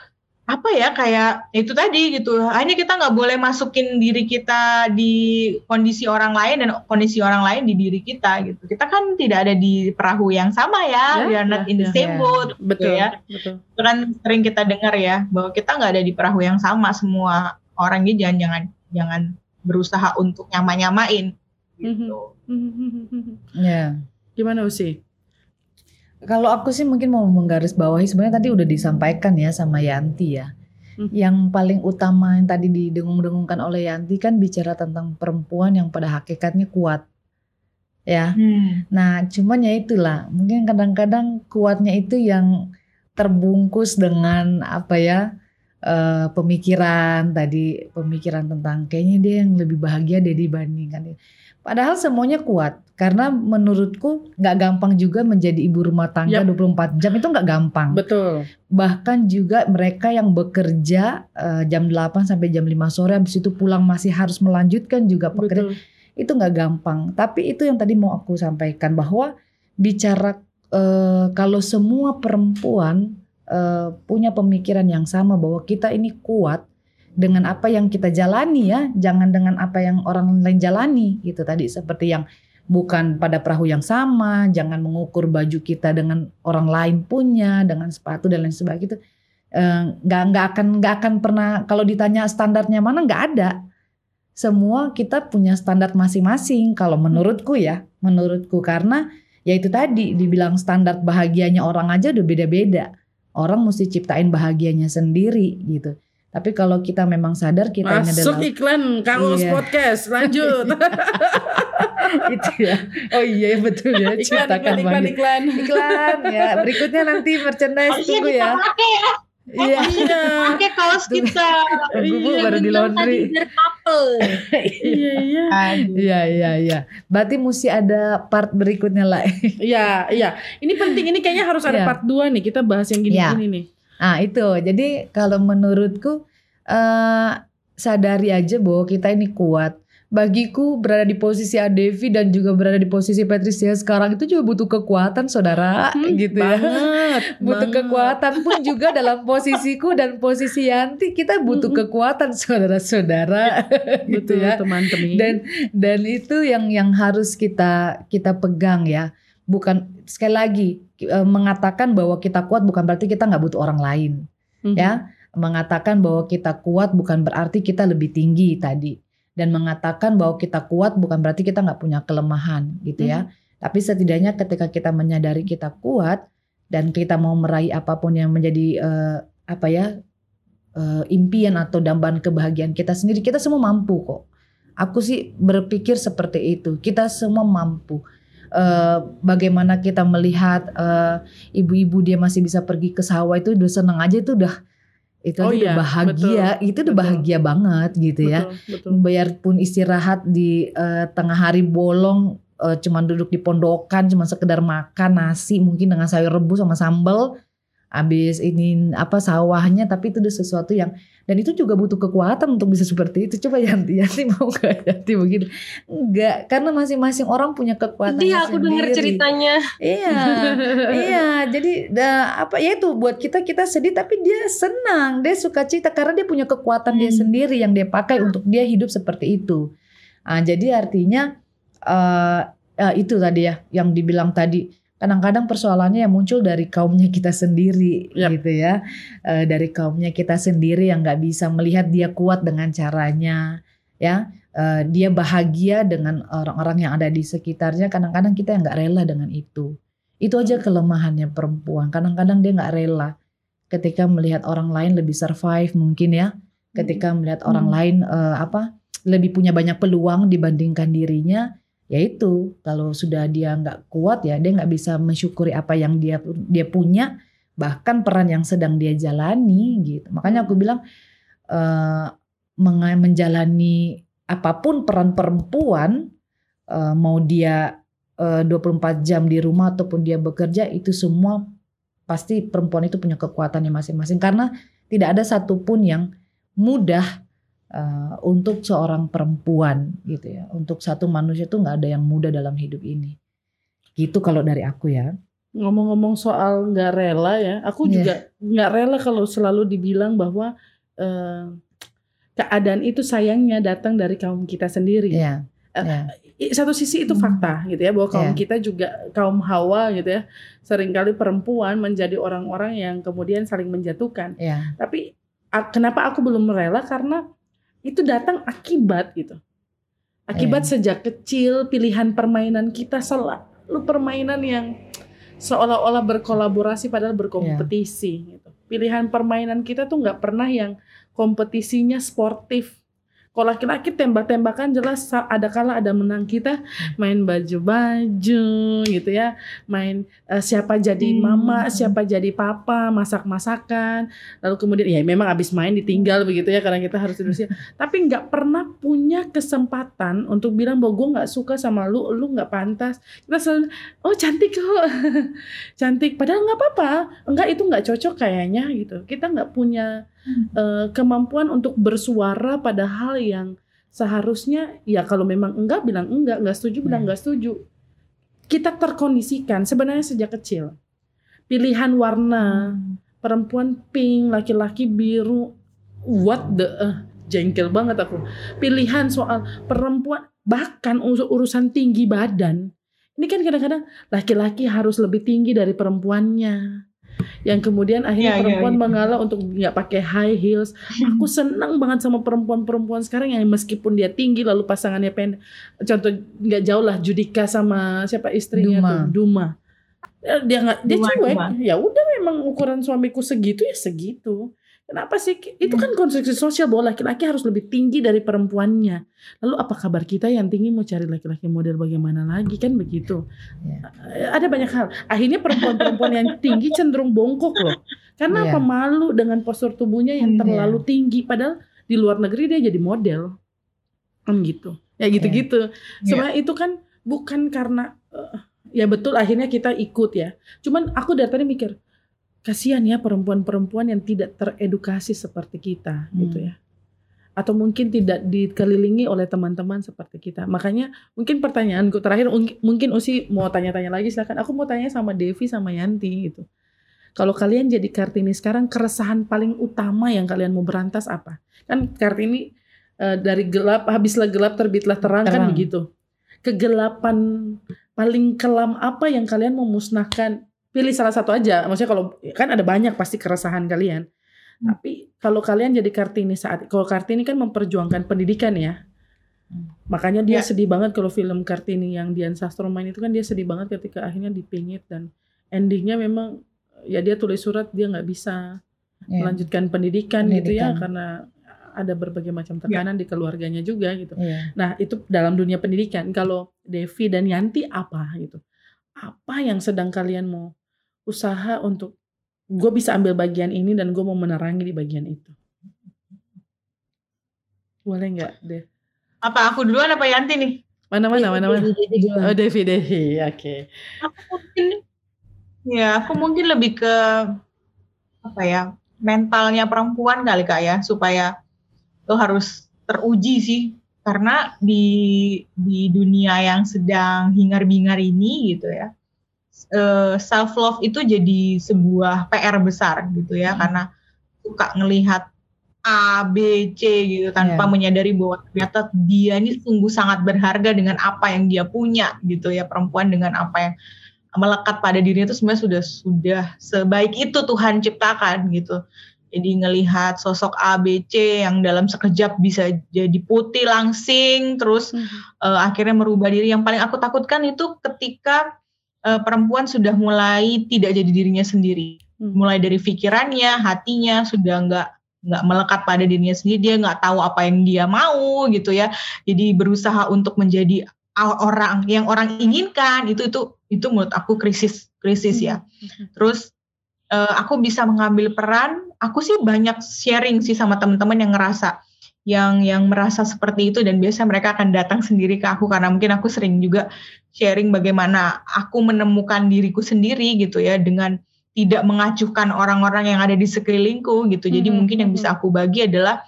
apa ya kayak itu tadi gitu hanya kita nggak boleh masukin diri kita di kondisi orang lain dan kondisi orang lain di diri kita gitu kita kan tidak ada di perahu yang sama ya, Ya, we are not ya, in the ya. same Ya. boat gitu Betul, ya betul. itu kan sering kita dengar ya bahwa kita nggak ada di perahu yang sama semua orang ini jangan jangan jangan berusaha untuk nyama-nyamain gitu. Ya. Gimana Usi? Kalau aku sih mungkin mau menggarisbawahi sebenarnya tadi udah disampaikan ya sama Yanti ya. Hmm. Yang paling utama yang tadi didengung-dengungkan oleh Yanti kan bicara tentang perempuan yang pada hakikatnya kuat. Ya. Nah, cuman ya itulah, mungkin kadang-kadang kuatnya itu yang terbungkus dengan apa ya? eh, pemikiran tadi, pemikiran tentang kayaknya dia yang lebih bahagia deh dibandingkan. Padahal semuanya kuat karena menurutku nggak gampang juga menjadi ibu rumah tangga Yap. 24 jam itu nggak gampang. Betul. Bahkan juga mereka yang bekerja eh, jam 8 sampai jam 5 sore habis itu pulang masih harus melanjutkan juga pekerjaan Betul. itu nggak gampang. Tapi itu yang tadi mau aku sampaikan bahwa bicara eh, kalau semua perempuan eh, punya pemikiran yang sama bahwa kita ini kuat dengan apa yang kita jalani ya, jangan dengan apa yang orang lain jalani. Gitu tadi seperti yang bukan pada perahu yang sama, jangan mengukur baju kita dengan orang lain punya, dengan sepatu dan lain sebagainya. Itu eh, nggak nggak akan nggak akan pernah kalau ditanya standarnya mana nggak ada. Semua kita punya standar masing-masing kalau menurutku ya menurutku. Karena ya itu tadi dibilang standar bahagianya orang aja udah beda-beda. Orang mesti ciptain bahagianya sendiri gitu. Tapi kalau kita memang sadar kita ini Masuk adalah iklan kaos Iya. podcast. Lanjut. itu ya. Oh iya betul ya. iklan, Ciptakan iklan, iklan, iklan. Iklan ya. Berikutnya nanti merchandise Harusnya tunggu kita ya. pakai ya, Iya. Iya. pakai kaos kita. Tunggu Bu, Iya, baru di laundry. Iya, iya. Iya iya iya. Berarti mesti ada part berikutnya lah. Iya, iya. Ini penting. Ini kayaknya harus ada Iya. part 2 nih. Kita bahas yang gini-gini nih. Ah itu. Jadi kalau menurutku eh sadari aja bahwa kita ini kuat. Bagiku berada di posisi Adevi dan juga berada di posisi Patricia sekarang itu juga butuh kekuatan saudara Hmm, gitu ya. Banget. Butuh banget. kekuatan pun juga dalam posisiku dan posisi Yanti kita butuh kekuatan saudara-saudara gitu Betul, ya. teman-teman. dan dan itu yang yang harus kita kita pegang ya bukan sekali lagi mengatakan bahwa kita kuat bukan berarti kita nggak butuh orang lain Mhm. ya. Mengatakan bahwa kita kuat bukan berarti kita lebih tinggi tadi. Dan mengatakan bahwa kita kuat bukan berarti kita nggak punya kelemahan gitu ya. Tapi setidaknya ketika kita menyadari kita kuat dan kita mau meraih apa pun yang menjadi eh, apa ya eh, impian atau dambaan kebahagiaan kita sendiri kita semua mampu kok. Aku sih berpikir seperti itu. Kita semua mampu Eh, bagaimana kita melihat eh, ibu-ibu dia masih bisa pergi ke sawah itu udah seneng aja itu udah itu Oh aja udah iya, bahagia itu udah betul. bahagia banget gitu ya Betul, betul. biarpun istirahat di eh, tengah hari bolong eh, cuman duduk di pondokan cuman sekedar makan nasi mungkin dengan sayur rebus sama sambal habis ini apa sawahnya tapi itu udah sesuatu yang dan itu juga butuh kekuatan untuk bisa seperti itu. Coba Yanti Yanti mau gak Yanti begitu enggak karena masing-masing orang punya kekuatannya Dia aku dengar ceritanya. iya iya jadi da, apa ya itu buat kita kita sedih tapi dia senang dia suka cita karena dia punya kekuatan dia Hmm. sendiri yang dia pakai untuk dia hidup seperti itu. Ah jadi artinya eh eh, itu tadi ya yang dibilang tadi kadang-kadang persoalannya yang muncul dari kaumnya kita sendiri Yap. gitu ya. Eh, dari kaumnya kita sendiri yang nggak bisa melihat dia kuat dengan caranya ya. Eh, dia bahagia dengan orang-orang yang ada di sekitarnya kadang-kadang kita yang nggak rela dengan itu. Itu aja kelemahannya perempuan. Kadang-kadang dia nggak rela ketika melihat orang lain lebih survive mungkin ya. Ketika melihat orang Hmm. lain eh, apa lebih punya banyak peluang dibandingkan dirinya yaitu kalau sudah dia nggak kuat ya dia nggak bisa mensyukuri apa yang dia dia punya bahkan peran yang sedang dia jalani gitu. Makanya aku bilang menga- menjalani apa pun peran perempuan eh, mau dia eh, 24 jam di rumah ataupun dia bekerja itu semua pasti perempuan itu punya kekuatannya masing-masing. Karena tidak ada satupun yang mudah eh, untuk seorang perempuan gitu ya untuk satu manusia itu nggak ada yang mudah dalam hidup ini gitu kalau dari aku ya Ngomong-ngomong soal nggak rela ya, aku Iya. juga nggak rela kalau selalu dibilang bahwa eh, keadaan itu sayangnya datang dari kaum kita sendiri. ya Eh, ya I- Satu sisi itu Hmm. fakta gitu ya bahwa kaum Iya. kita juga kaum hawa gitu ya, sering kali perempuan menjadi orang-orang yang kemudian saling menjatuhkan. ya Tapi kenapa aku belum rela karena itu datang akibat gitu. Akibat Iya. sejak kecil pilihan permainan kita selalu permainan yang seolah-olah berkolaborasi padahal berkompetisi gitu. Pilihan permainan kita tuh nggak pernah yang kompetisinya sportif. Kalau laki-laki tembak-tembakan jelas ada kala ada menang kita main baju-baju gitu ya, main eh, siapa jadi Hmm. mama, siapa jadi papa, masak-masakan, lalu kemudian ya memang abis main ditinggal begitu ya karena kita harus tidur siang. Tapi nggak pernah punya kesempatan untuk bilang bahwa gue nggak suka sama lu, lu nggak pantas. Kita selalu oh cantik kok, cantik. Padahal nggak apa-apa, enggak itu nggak cocok kayaknya gitu. Kita nggak punya eh, kemampuan untuk bersuara pada hal yang seharusnya ya kalau memang enggak bilang enggak, enggak setuju bilang Ya. enggak setuju. Kita terkondisikan sebenarnya sejak kecil. Pilihan warna perempuan pink, laki-laki biru. What the eh, jengkel banget aku. Pilihan soal perempuan bahkan ur- urusan tinggi badan. Ini kan kadang-kadang laki-laki harus lebih tinggi dari perempuannya. Yang kemudian akhirnya Iya, iya, perempuan iya. mengalah untuk nggak pakai high heels. Aku senang banget sama perempuan-perempuan sekarang yang meskipun dia tinggi lalu pasangannya pendek. Contoh nggak jauh lah Judika sama siapa istrinya Duma. tuh Duma. Eh, dia nggak dia cuek gimana? ya udah memang ukuran suamiku segitu ya segitu kenapa sih? Itu Hmm. kan konstruksi sosial bahwa laki-laki harus lebih tinggi dari perempuannya. Lalu apa kabar kita yang tinggi? Mau cari laki-laki model bagaimana lagi? Kan begitu. Ya. Eh, ada banyak hal. Akhirnya perempuan-perempuan yang tinggi cenderung bongkok loh. Karena apa? Malu dengan postur tubuhnya yang Hmm, terlalu tinggi. Padahal di luar negeri dia jadi model. Kan gitu. Ya gitu-gitu. Iya. sebenarnya itu kan bukan karena eh, ya betul akhirnya kita ikut ya. Cuman aku dari tadi mikir kasihan ya perempuan-perempuan yang tidak teredukasi seperti kita gitu Hmm. ya. Atau mungkin tidak dikelilingi oleh teman-teman seperti kita. Makanya mungkin pertanyaanku terakhir mungkin- Usi mau tanya-tanya lagi silakan. Aku mau tanya sama Devi sama Yanti gitu. Kalau kalian jadi Kartini sekarang keresahan paling utama yang kalian mau berantas apa? Kan Kartini eh, dari gelap habislah gelap terbitlah terang, kan Terang. begitu. Kegelapan paling kelam apa yang kalian mau musnahkan pilih salah satu aja maksudnya kalau kan ada banyak pasti keresahan kalian Hmm. tapi kalau kalian jadi Kartini saat kalau Kartini kan memperjuangkan pendidikan ya Hmm. makanya dia Ya. sedih banget kalau film Kartini yang Dian Sastro main itu kan dia sedih banget ketika akhirnya dipingit dan endingnya memang ya dia tulis surat dia nggak bisa Ya. melanjutkan pendidikan, gitu ya Pendidikan. karena ada berbagai macam tekanan di keluarganya juga gitu. Iya. Nah itu dalam dunia pendidikan. Kalau Devi dan Yanti apa gitu? Apa yang sedang kalian mau usaha untuk gue bisa ambil bagian ini dan gue mau menerangi di bagian itu? Boleh nggak deh? Apa aku duluan apa Yanti nih? Mana mana mana mana? Oh Devi Devi, oke. Aku mungkin ya aku mungkin lebih ke apa ya mentalnya perempuan kali kak ya supaya lo harus teruji sih karena di di dunia yang sedang hingar-bingar ini gitu ya self love itu jadi sebuah PR besar gitu ya Hmm. karena suka ngelihat A B C gitu tanpa Ya. menyadari bahwa ternyata dia ini sungguh sangat berharga dengan apa yang dia punya gitu ya perempuan dengan apa yang melekat pada dirinya itu sebenarnya sudah sudah sebaik itu Tuhan ciptakan gitu. Jadi ngelihat sosok A B C yang dalam sekejap bisa jadi putih langsing terus eh, akhirnya merubah diri. Yang paling aku takutkan itu ketika eh, perempuan sudah mulai tidak jadi dirinya sendiri. Hmm. Mulai dari pikirannya, hatinya sudah nggak nggak melekat pada dirinya sendiri. Dia nggak tahu apa yang dia mau gitu ya. Jadi berusaha untuk menjadi orang yang orang inginkan itu itu itu menurut aku krisis krisis ya. Terus eh, aku bisa mengambil peran. Aku sih banyak sharing sih sama teman-teman yang ngerasa yang yang merasa seperti itu dan biasanya mereka akan datang sendiri ke aku karena mungkin aku sering juga sharing bagaimana aku menemukan diriku sendiri gitu ya dengan tidak mengacuhkan orang-orang yang ada di sekelilingku gitu. Jadi Mhm, mungkin yang bisa aku bagi adalah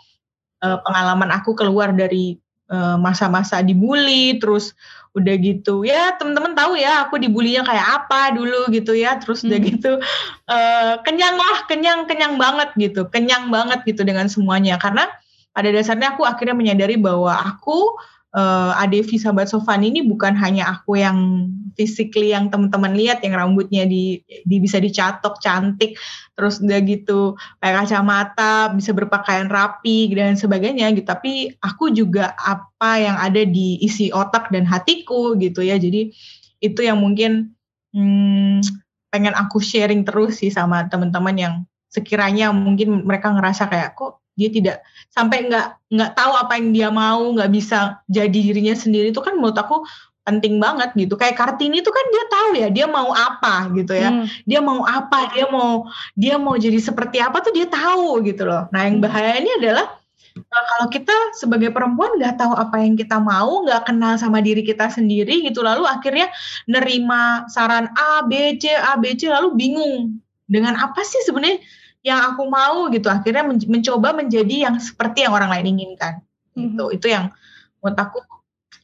eh, pengalaman aku keluar dari eh, masa-masa dibully terus udah gitu ya teman-teman tahu ya aku dibulinya kayak apa dulu gitu ya terus udah Hmm. gitu eh, kenyang lah kenyang kenyang banget gitu kenyang banget gitu dengan semuanya karena pada dasarnya aku akhirnya menyadari bahwa aku eh, Adevi sahabat Sofan ini bukan hanya aku yang physically yang teman-teman lihat yang rambutnya di, di bisa dicatok cantik terus udah gitu pakai kacamata bisa berpakaian rapi dan sebagainya gitu. Tapi aku juga apa yang ada di isi otak dan hatiku gitu ya. Jadi itu yang mungkin hmm, pengen aku sharing terus sih sama teman-teman yang sekiranya mungkin mereka ngerasa kayak kok dia tidak sampai nggak nggak tahu apa yang dia mau nggak bisa jadi dirinya sendiri itu kan menurut aku penting banget gitu kayak kartini itu kan dia tahu ya dia mau apa gitu ya Hmm. dia mau apa dia mau dia mau jadi seperti apa tuh dia tahu gitu loh nah yang Hmm. bahayanya adalah uh, kalau kita sebagai perempuan nggak tahu apa yang kita mau nggak kenal sama diri kita sendiri gitu lalu akhirnya nerima saran A B C A B C lalu bingung dengan apa sih sebenarnya yang aku mau gitu akhirnya men- mencoba menjadi yang seperti yang orang lain inginkan gitu itu yang menurut aku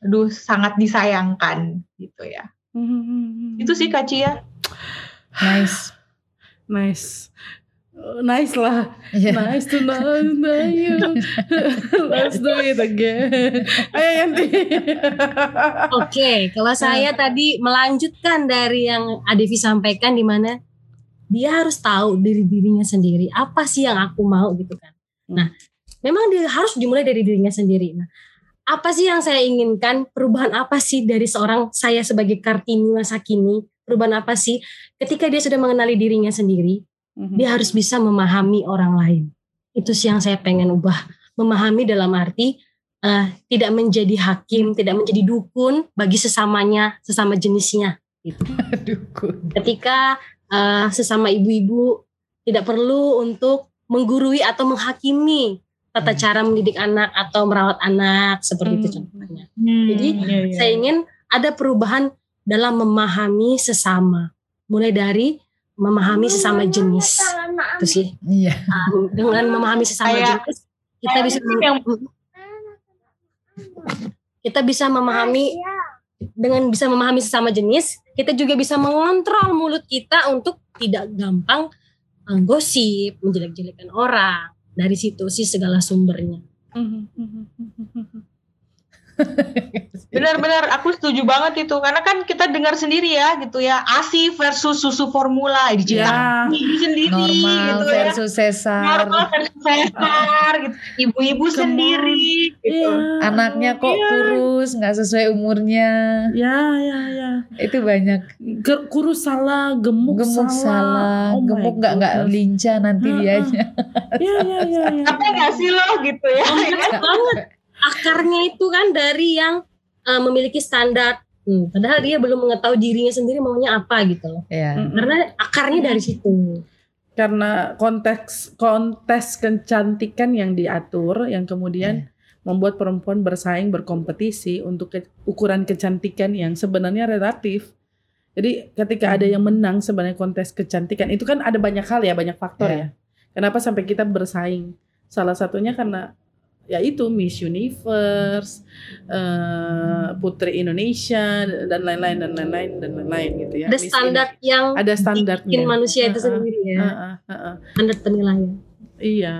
aduh sangat disayangkan gitu ya Hmm. itu sih Kak Cia Nice. nice nice lah Iya. Nice to know you. Let's do it again. Ayo Yanti. Oke, kalau saya tadi melanjutkan dari yang Adevi sampaikan di mana dia harus tahu diri dirinya sendiri apa sih yang aku mau gitu kan. Nah, memang dia harus dimulai dari dirinya sendiri. Nah, apa sih yang saya inginkan? Perubahan apa sih dari seorang saya sebagai Kartini masa kini? perubahan apa sih? Ketika dia sudah mengenali dirinya sendiri, Mhm. dia harus bisa memahami orang lain. Itu sih yang saya pengen ubah. Memahami dalam arti eh, tidak menjadi hakim, tidak menjadi dukun bagi sesamanya, sesama jenisnya. Gitu. Dukun. Ketika eh, sesama ibu-ibu tidak perlu untuk menggurui atau menghakimi tata Hmm. cara mendidik anak atau merawat anak seperti itu Hmm. contohnya. Hmm, Jadi, iya, iya. Saya ingin ada perubahan dalam memahami sesama, mulai dari memahami sesama jenis. Itu sih. Iya. Um, dengan memahami sesama Kayak- jenis, kita bisa yang- kita bisa memahami dengan bisa memahami sesama jenis, kita juga bisa mengontrol mulut kita untuk tidak gampang um, gosip, menjelek-jelekan orang. Dari situ sih segala sumbernya. Mhm, mhm, mhm. Benar-benar aku setuju banget itu karena kan kita dengar sendiri ya gitu ya ASI versus susu formula di Ya. ibu sendiri Normal gitu ya versus sesar. normal versus sesar gitu ibu-ibu sendiri gitu Iya. Anaknya kok kurus, nggak sesuai umurnya. Ya, ya, ya. Itu banyak. Kurus salah, gemuk, Gemuk salah, Oh my gemuk nggak nggak lincah nanti Heeh. dianya. Ya, ya, ya, ya. apa nggak sih lo gitu ya Kompleks banget. Akarnya itu kan dari yang uh, memiliki standar. Hmm, padahal dia belum mengetahui dirinya sendiri maunya apa gitu loh. Ya. Mm-mm. Karena akarnya dari situ. Karena konteks kontes kecantikan yang diatur, yang kemudian membuat perempuan bersaing berkompetisi untuk ke- ukuran kecantikan yang sebenarnya relatif. Jadi ketika ada yang menang sebenarnya kontes kecantikan itu kan ada banyak hal ya, banyak faktor Iya. ya. Kenapa sampai kita bersaing? Salah satunya karena ya itu Miss Universe, eh, Putri Indonesia dan lain-lain dan lain-lain dan lain-lain gitu ya. Ada Miss standar yang ada standarnya. bikin manusia itu Heeh, sendiri ya. heeh, heeh. Standar penilaian. Iya.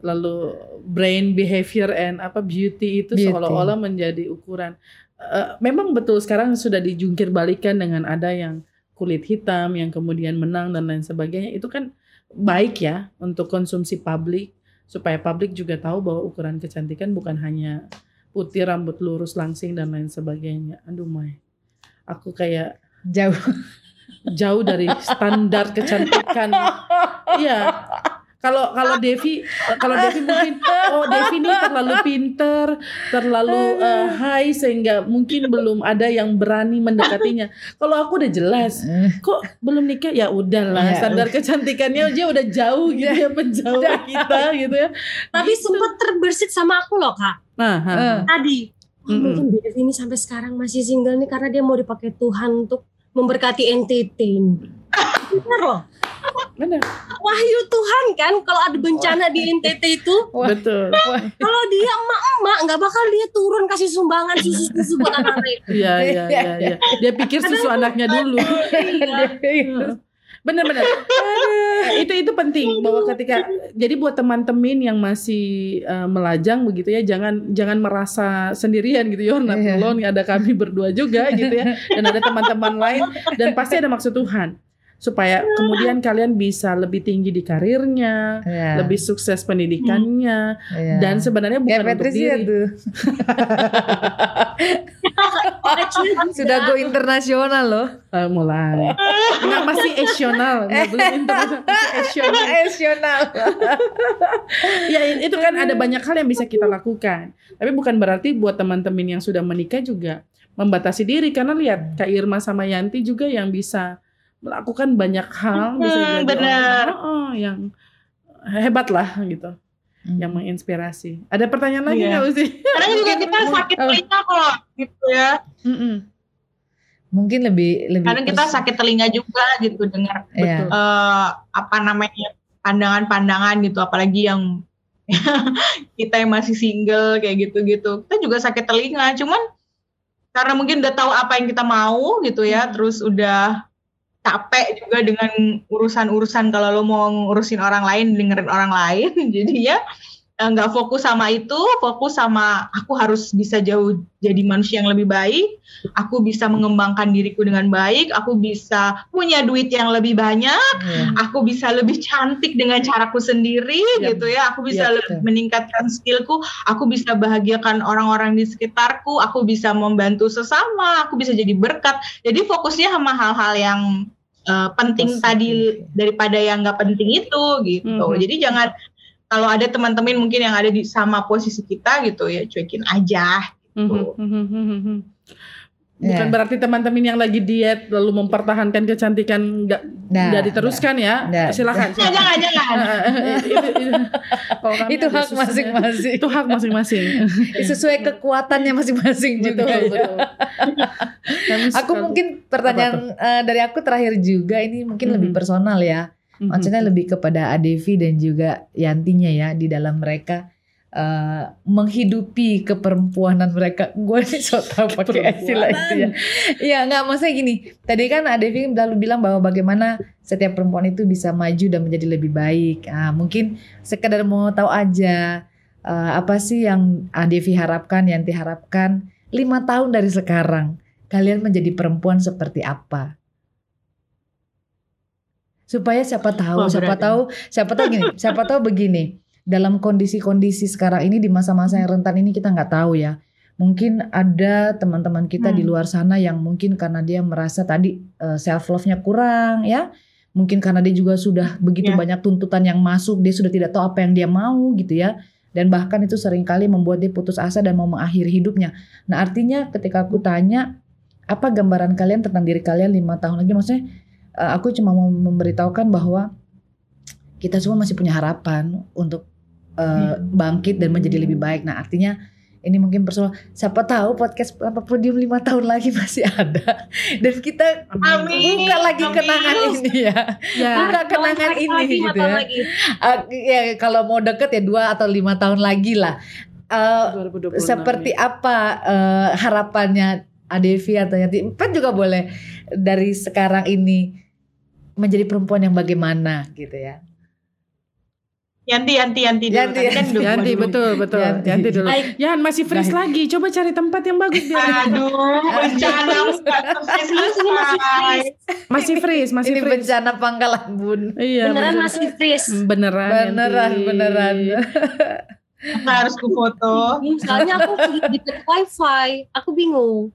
Lalu brain behavior and apa beauty itu Beauty. seolah-olah menjadi ukuran. Eh, memang betul sekarang sudah dijungkir balikan dengan ada yang kulit hitam yang kemudian menang dan lain sebagainya. Itu kan baik ya untuk konsumsi publik supaya publik juga tahu bahwa ukuran kecantikan bukan hanya putih, rambut lurus, langsing dan lain sebagainya. Aduh, Mai. Aku kayak Jauh. jauh dari standar kecantikan. Iya. Kalau kalau Devi kalau Devi mungkin oh Devi ini terlalu pinter, terlalu eh, high sehingga mungkin belum ada yang berani mendekatinya. Kalau aku udah jelas, kok belum nikah ya udahlah Iya. standar kecantikannya aja udah jauh gitu ya menjauh kita gitu ya. Tapi sempat terbersit sama aku loh kak. Nah. Eh. Tadi. Wah, Mm-mm. mungkin Devi ini sampai sekarang masih single nih karena dia mau dipakai Tuhan untuk memberkati NTT ini. Benar loh. Benar, Wahyu Tuhan kan kalau ada bencana di NTT itu betul. kalau dia emak-emak nggak bakal dia turun kasih sumbangan susu-susu buat anak-anak itu. Iya iya iya iya. Dia pikir susu anaknya dulu. Benar-benar. itu itu penting bahwa ketika jadi buat teman-teman yang masih eh, melajang begitu ya jangan jangan merasa sendirian gitu ya not Iya. alone ada kami berdua juga gitu ya dan ada teman-teman lain dan pasti ada maksud Tuhan supaya kemudian kalian bisa lebih tinggi di karirnya Ya. lebih sukses pendidikannya. Ya. dan sebenarnya bukan Kayak untuk Patricia diri. tuh. Sudah go internasional loh. Eh, mulai. Nggak masih esional belum internasional esional ya itu kan ada banyak hal yang bisa kita lakukan. Tapi bukan berarti buat teman-teman yang sudah menikah juga membatasi diri. Karena lihat Kak Irma sama Yanti juga yang bisa melakukan banyak hal bisa Hmm, jadi benar. orang oh, yang hebat lah gitu yang menginspirasi ada pertanyaan lagi Iya. nggak Uzi? kadang juga kita sakit telinga kok gitu ya Mm-mm. Mungkin lebih lebih kadang kita sakit telinga juga gitu dengar Iya. eh, apa namanya pandangan-pandangan gitu apalagi yang kita yang masih single kayak gitu-gitu kita juga sakit telinga cuman karena mungkin udah tahu apa yang kita mau gitu ya terus udah capek juga dengan urusan-urusan kalau lo mau ngurusin orang lain dengerin orang lain. Jadi ya eh, nggak fokus sama itu, fokus sama aku harus bisa jauh jadi manusia yang lebih baik, aku bisa mengembangkan diriku dengan baik, aku bisa punya duit yang lebih banyak, Iya. aku bisa lebih cantik dengan caraku sendiri Ya. gitu ya, aku bisa Ya, meningkatkan skillku, aku bisa bahagiakan orang-orang di sekitarku, aku bisa membantu sesama, aku bisa jadi berkat. Jadi fokusnya sama hal-hal yang eh, penting Positif, tadi ya. daripada yang nggak penting itu gitu. Mhm. Jadi jangan kalau ada teman-teman mungkin yang ada di sama posisi kita gitu ya cuekin aja. Mhm, mhm, mhm, mhm. Bukan Ya. berarti teman-teman yang lagi diet lalu mempertahankan kecantikan nggak Nah, nggak diteruskan ya. Nggak. Silakan. Jangan jangan jangan. itu, itu, itu hak masing-masing. Itu hak masing-masing. Sesuai kekuatannya masing-masing betul, juga. ya. betul. Aku mungkin pertanyaan eh, dari aku terakhir juga ini mungkin lebih Mhm. personal ya. Mhm. Maksudnya lebih kepada Adevi dan juga Yantinya ya di dalam mereka eh, menghidupi keperempuanan mereka. Gue nih so tau pakai istilah itu ya. Iya nggak maksudnya gini. Tadi kan Adevi lalu bilang bahwa bagaimana setiap perempuan itu bisa maju dan menjadi lebih baik. Ah, mungkin sekedar mau tahu aja eh, apa sih yang Adevi harapkan, Yanti harapkan lima tahun dari sekarang kalian menjadi perempuan seperti apa? Supaya siapa tahu, Wah, siapa ya. tahu, siapa tahu gini, siapa tahu begini. Dalam kondisi-kondisi sekarang ini di masa-masa yang rentan ini kita nggak tahu ya. Mungkin ada teman-teman kita di Hmm. luar sana yang mungkin karena dia merasa tadi self love-nya kurang ya. Mungkin karena dia juga sudah begitu Ya. banyak tuntutan yang masuk, dia sudah tidak tahu apa yang dia mau gitu ya. Dan bahkan itu sering kali membuat dia putus asa dan mau mengakhiri hidupnya. Nah artinya ketika aku tanya apa gambaran kalian tentang diri kalian lima tahun lagi, maksudnya eh, aku cuma mau memberitahukan bahwa kita semua masih punya harapan untuk eh, bangkit dan menjadi lebih baik. Nah artinya ini mungkin personal. Siapa tahu podcast apa podium lima tahun lagi masih ada dan kita Amin. buka lagi Amin. kenangan ini ya. Ya. Buka kenangan Lagi, ini lagi, gitu ya. Ah, ya kalau mau deket ya dua atau lima tahun lagi lah. 2026 seperti ya. apa eh, harapannya Adevi atau Yanti Empat juga boleh dari sekarang ini menjadi perempuan yang bagaimana gitu ya. Yanti Yanti Yanti dulu. Yanti, kan Yanti. Yanti betul betul. Yanti. Yanti dulu. Baik. Yan masih freeze Baik. lagi. Coba cari tempat yang bagus biar Aduh, bencana ini masih freeze. masih freeze, masih ini freeze. bencana pangkalan bun. Iya, Beneran bener. masih freeze. beneran. Beneran Yanti. beneran. Kita harus ku foto. Soalnya aku di wifi, aku bingung.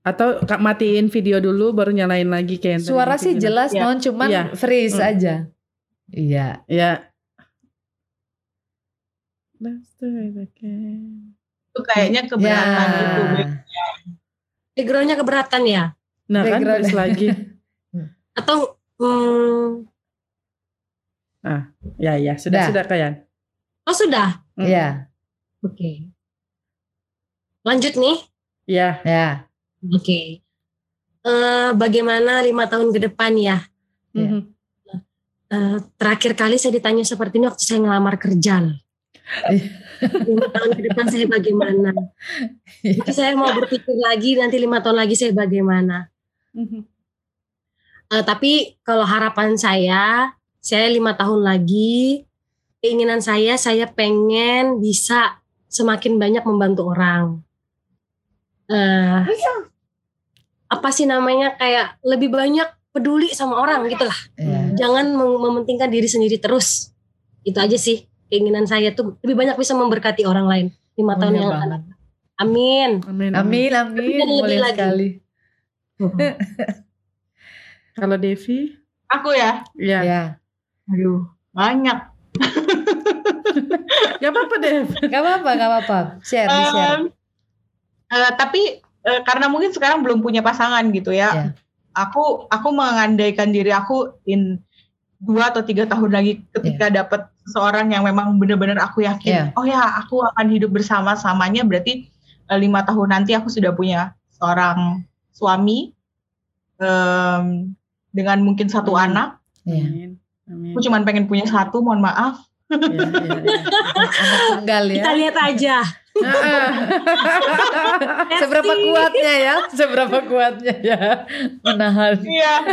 Atau Kak matiin video dulu baru nyalain lagi kayak Suara Yanti sih jelas Iya. non cuman Iya. freeze Hmm. aja. Iya. Ya. Let's do it again. Itu kayaknya keberatan Ya. gitu. Beb. Backgroundnya keberatan ya? Nah kan freeze lagi. Atau hmm, Ya ya sudah Dah. sudah kayak. oh sudah? Hmm. Iya. Oke. Lanjut nih. Ya. Ya. Oke. Eh, bagaimana lima tahun ke depan ya? Iya. Mhm. Eh, terakhir kali saya ditanya seperti ini waktu saya ngelamar kerja. lima tahun ke depan saya bagaimana? Jadi saya mau berpikir lagi nanti lima tahun lagi saya bagaimana. Mhm. Eh, tapi kalau harapan saya, saya lima tahun lagi, keinginan saya, saya pengen bisa semakin banyak membantu orang. Eh, apa sih namanya kayak lebih banyak peduli sama orang gitu lah. Iya. Jangan mem- mementingkan diri sendiri terus. Itu aja sih keinginan saya tuh lebih banyak bisa memberkati orang lain lima tahun yang akan. banget. Amin. Amin. Amin amin lebih mulia lagi. sekali. Kalau Devi? Aku ya. Ya. Ya. Aduh, banyak. Gak apa-apa Dev. Gak apa-apa, gak apa-apa. Share, di share. Eh, tapi eh, karena mungkin sekarang belum punya pasangan gitu ya. Ya. Aku aku mengandaikan diri aku in dua atau tiga tahun lagi ketika dapat seorang yang memang benar-benar aku yakin, Iya. oh ya aku akan hidup bersama samanya berarti eh, lima tahun nanti aku sudah punya seorang suami em, dengan mungkin satu Amin. anak. Amin. Amin. Aku cuma pengen punya satu, mohon maaf. Ya, ya, ya. Anak tunggal ya. Kita lihat aja. Seberapa kuatnya ya? Seberapa kuatnya ya menahan? Iya.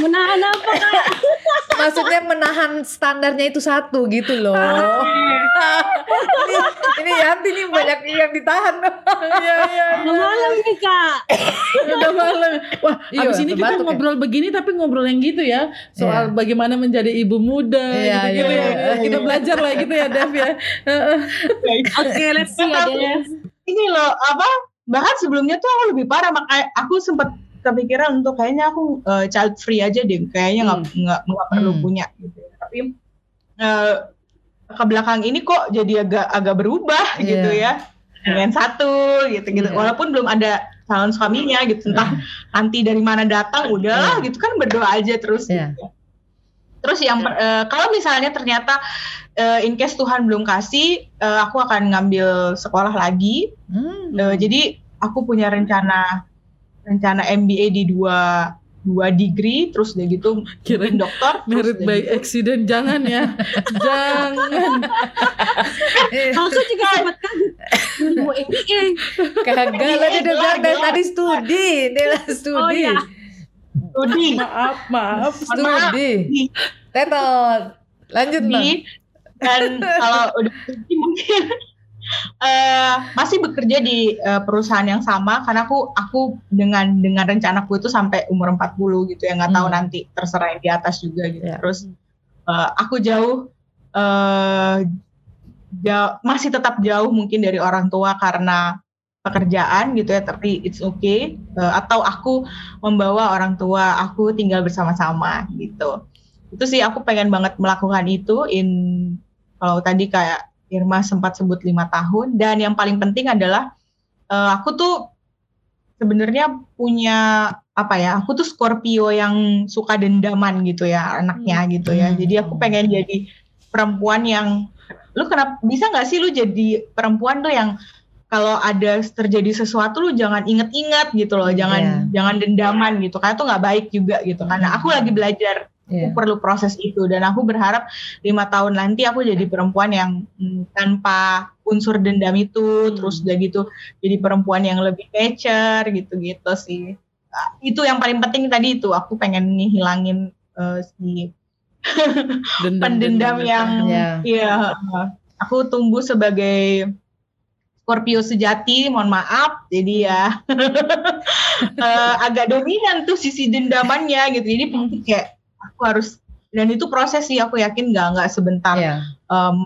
Menahan apa kak? Maksudnya menahan standarnya itu satu gitu loh. ini, ini Yanti nih banyak yang ditahan. Iya iya. Udah malam nih kak. Udah malam. Wah, Iya, abis ini kita ya. ngobrol begini tapi ngobrol yang gitu ya. Soal Iya. bagaimana menjadi ibu muda Iya, gitu-gitu iya, ya. iya. Kita belajar lah gitu ya, Dev ya. Oke, let's see ya Dev. Ini loh apa? Bahkan sebelumnya tuh aku lebih parah makanya aku sempat kepikiran untuk kayaknya aku eh, child free aja deh. Kayaknya nggak nggak nggak perlu Hmm. punya gitu. Tapi eh, ke belakang ini kok jadi agak agak berubah Iya. gitu ya. Dengan satu gitu gitu. Iya. Walaupun belum ada calon suaminya gitu. Entah nanti dari mana datang udahlah gitu kan berdoa aja terus. Iya. gitu. Terus yang per- eh, kalau misalnya ternyata eh, in case Tuhan belum kasih, eh, aku akan ngambil sekolah lagi. Hmm. Eh, jadi aku punya rencana rencana MBA di dua dua degree, terus udah gitu bikin dokter. Merit by gitu- accident jangan ya. jangan. Aku juga sempat kaget. Mau MBA. Kagak lah dia dari tadi studi, dia studi. Oh, iya. Studi Maaf, maaf. Studi. Di, Tetot. Lanjut Bang. dan kalau udah studi mungkin eh, masih bekerja di eh, perusahaan yang sama karena aku aku dengan dengan rencanaku itu sampai umur 40 gitu ya nggak tahu Hmm. nanti terserah yang di atas juga gitu Ya. terus eh, aku jauh eh jauh masih tetap jauh mungkin dari orang tua karena pekerjaan gitu ya tapi it's okay. Eh, atau aku membawa orang tua aku tinggal bersama-sama gitu. Itu sih aku pengen banget melakukan itu in kalau tadi kayak Irma sempat sebut lima tahun. Dan yang paling penting adalah eh, aku tuh sebenarnya punya apa ya aku tuh Scorpio yang suka dendaman gitu ya anaknya gitu ya. Hmm. jadi aku pengen jadi perempuan yang lu kenapa bisa nggak sih lu jadi perempuan tuh yang kalau ada terjadi sesuatu lu jangan inget-inget gitu loh jangan jangan dendaman gitu karena itu nggak baik juga gitu. Karena aku lagi belajar Iya. aku perlu proses itu. Dan aku berharap lima tahun nanti aku jadi perempuan yang mm, tanpa unsur dendam itu Hmm. terus udah gitu jadi perempuan yang lebih mature gitu-gitu sih. Ah, itu yang paling penting tadi itu aku pengen ngilangin eh, si pendendam yang Iya. iya aku tumbuh sebagai Scorpio sejati, mohon maaf, jadi ya eh, agak dominan tuh sisi dendamannya gitu. Jadi kayak aku harus dan itu proses sih aku yakin nggak nggak sebentar Iya. em,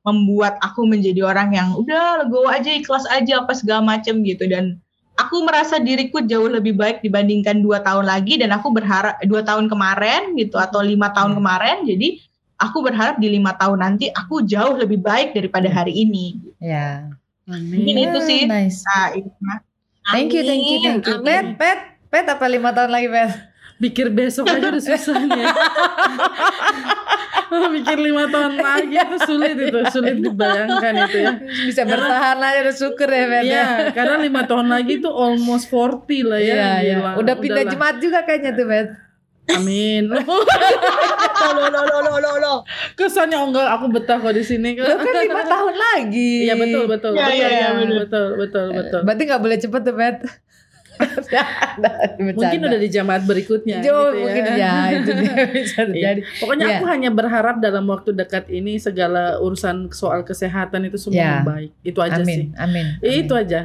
membuat aku menjadi orang yang udah legowo aja ikhlas aja apa segala macem gitu dan aku merasa diriku jauh lebih baik dibandingkan dua tahun lagi dan aku berharap dua tahun kemarin gitu atau lima tahun Hmm. kemarin jadi aku berharap di lima tahun nanti aku jauh lebih baik daripada hari ini Iya. mungkin Amin. itu sih Nice. nah itu mah. Thank you, thank you, thank you. Amin. Pet, pet, pet apa lima tahun lagi pet? Pikir besok aja udah susah nih. ya. Mikir lima tahun lagi itu sulit itu, sulit dibayangkan itu ya. Bisa bertahan aja udah syukur ya pet. Iya, karena lima tahun lagi tuh almost 40 lah ya. Iya, iya. Udah pindah udahlah. jemaat juga kayaknya tuh pet. Amin. Lo lo lo lo lo lo. Kesannya oh enggak aku betah kok di sini. Lo kan lima tahun lagi. Iya betul betul. Iya, iya, betul, bener. betul betul betul. Berarti nggak boleh cepet tuh pet. Mungkin udah di jamaat berikutnya Jo, gitu mungkin ya. ya itu dia bisa Iya. terjadi. Pokoknya Iya. aku hanya berharap dalam waktu dekat ini segala urusan soal kesehatan itu semua Iya. baik. Itu aja sih. Amin, amin. Itu amin. aja.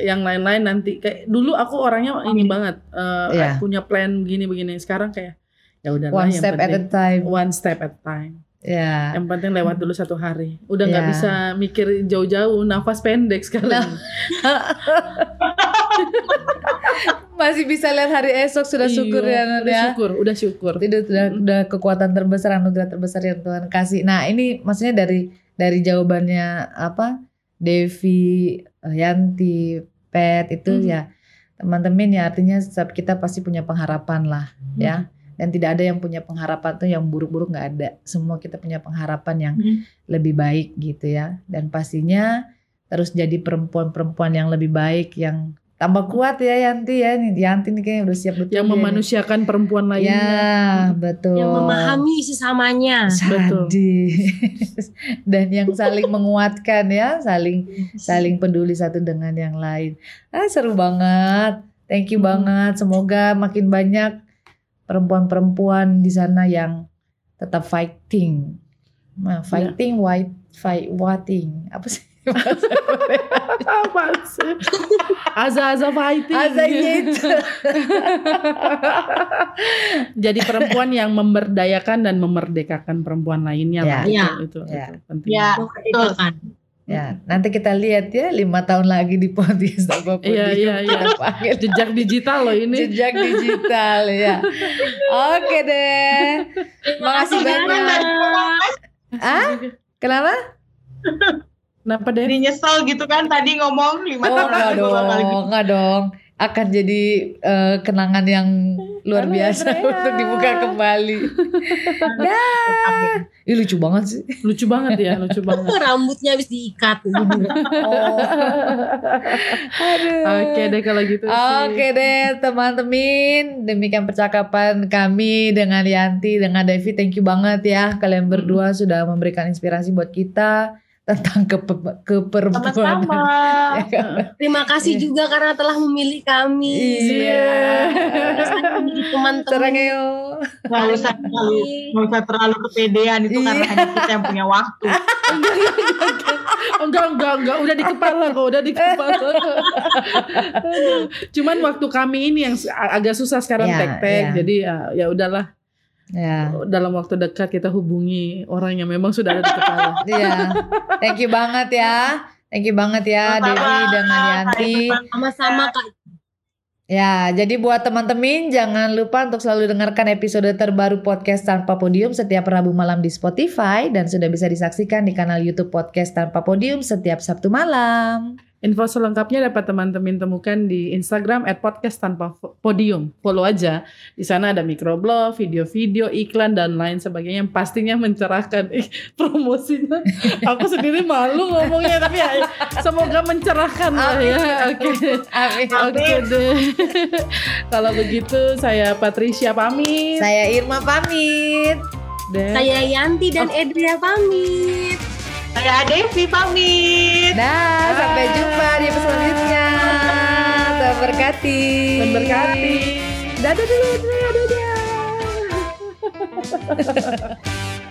Yang lain-lain nanti kayak dulu aku orangnya ini banget eh, Iya. punya plan begini-begini. Sekarang kayak ya udah One step at a time. one step at a time. Ya. Yang penting lewat dulu satu hari. Udah nggak Iya. bisa mikir jauh-jauh, nafas pendek sekarang. Masih bisa lihat hari esok sudah syukur Iya, ya udah ya. syukur, udah syukur. Itu sudah, sudah kekuatan terbesar anugerah terbesar yang Tuhan kasih. Nah, ini maksudnya dari dari jawabannya apa? Devi, eh, Yanti, Pet itu Hmm. ya teman-teman ya artinya setiap kita pasti punya pengharapan lah Hmm. ya. Dan tidak ada yang punya pengharapan tuh yang buruk-buruk nggak ada. Semua kita punya pengharapan yang Hmm. lebih baik gitu ya. Dan pastinya terus jadi perempuan-perempuan yang lebih baik yang tambah kuat ya Yanti ya. Nih, Yanti nih kayaknya udah siap betul. yang nih. memanusiakan perempuan lainnya. Ya, betul. Yang memahami sesamanya. Betul. Sadis. Dan yang saling menguatkan ya, saling saling peduli satu dengan yang lain. Ah, seru banget. Thank you Hmm. banget. Semoga makin banyak perempuan-perempuan di sana yang tetap fighting. Nah, fighting white fight whiting. Apa sih? Apa sih? Aza-aza fighting. Aza gitu. Jadi perempuan yang memberdayakan dan memerdekakan perempuan lainnya lah. Ya. Itu, itu, Ya. itu penting. Ya, betul. Kan. Ya, nanti kita lihat ya lima tahun lagi di podcast apa Iya, iya, iya. Panggil Jejak digital loh ini. jejak digital ya. Oke deh. Makasih banyak. Ah? Kenapa? Kenapa deh? Jadi nyesel gitu kan tadi ngomong lima Oh tahun enggak lagi bakal dong, gitu. enggak dong. Akan jadi eh, kenangan yang luar Halo, biasa Andrea. untuk dibuka kembali. Dah. Ih, lucu banget sih. Lucu banget ya, lucu banget. Rambutnya habis diikat. Oh. Aduh. Oke deh kalau gitu sih. Oke deh teman-teman, demikian percakapan kami dengan Yanti, dengan Devi. Thank you banget ya kalian berdua sudah memberikan inspirasi buat kita tentang kepe- keperempuanan. Sama-sama. Ya kan? Terima kasih juga karena telah memilih kami. Iya. Teman-teman. Nggak usah terlalu, nggak usah terlalu kepedean itu karena Iya. hanya kita yang punya waktu. Enggak, enggak, enggak, udah di kepala kok, udah di kepala. Cuman waktu kami ini yang agak susah sekarang Ya, tek-tek, ya. jadi ya, ya udahlah. Ya. Dalam waktu dekat kita hubungi orang yang memang sudah ada di kepala. Iya. Thank you banget ya. Thank you banget ya Sama-sama. Devi dengan Yanti. Sama-sama Kak. Ya, jadi buat teman-teman jangan lupa untuk selalu dengarkan episode terbaru podcast Tanpa Podium setiap Rabu malam di Spotify dan sudah bisa disaksikan di kanal YouTube podcast Tanpa Podium setiap Sabtu malam. Info selengkapnya dapat teman-teman temukan di Instagram at podcast tanpa podium. Follow aja. Di sana ada microblog, video-video, iklan, dan lain sebagainya yang pastinya mencerahkan. Ih, promosinya. Aku sendiri malu ngomongnya, tapi ya semoga mencerahkan lah ya. Oke. Amin. Oke deh. Kalau begitu saya Patricia pamit. Saya Irma pamit. Dan Saya Yanti dan Edria pamit. Saya Devi pamit. Dah, sampai jumpa di episode selanjutnya. Terberkati. berkati. Dadah dulu, dadah, dadah.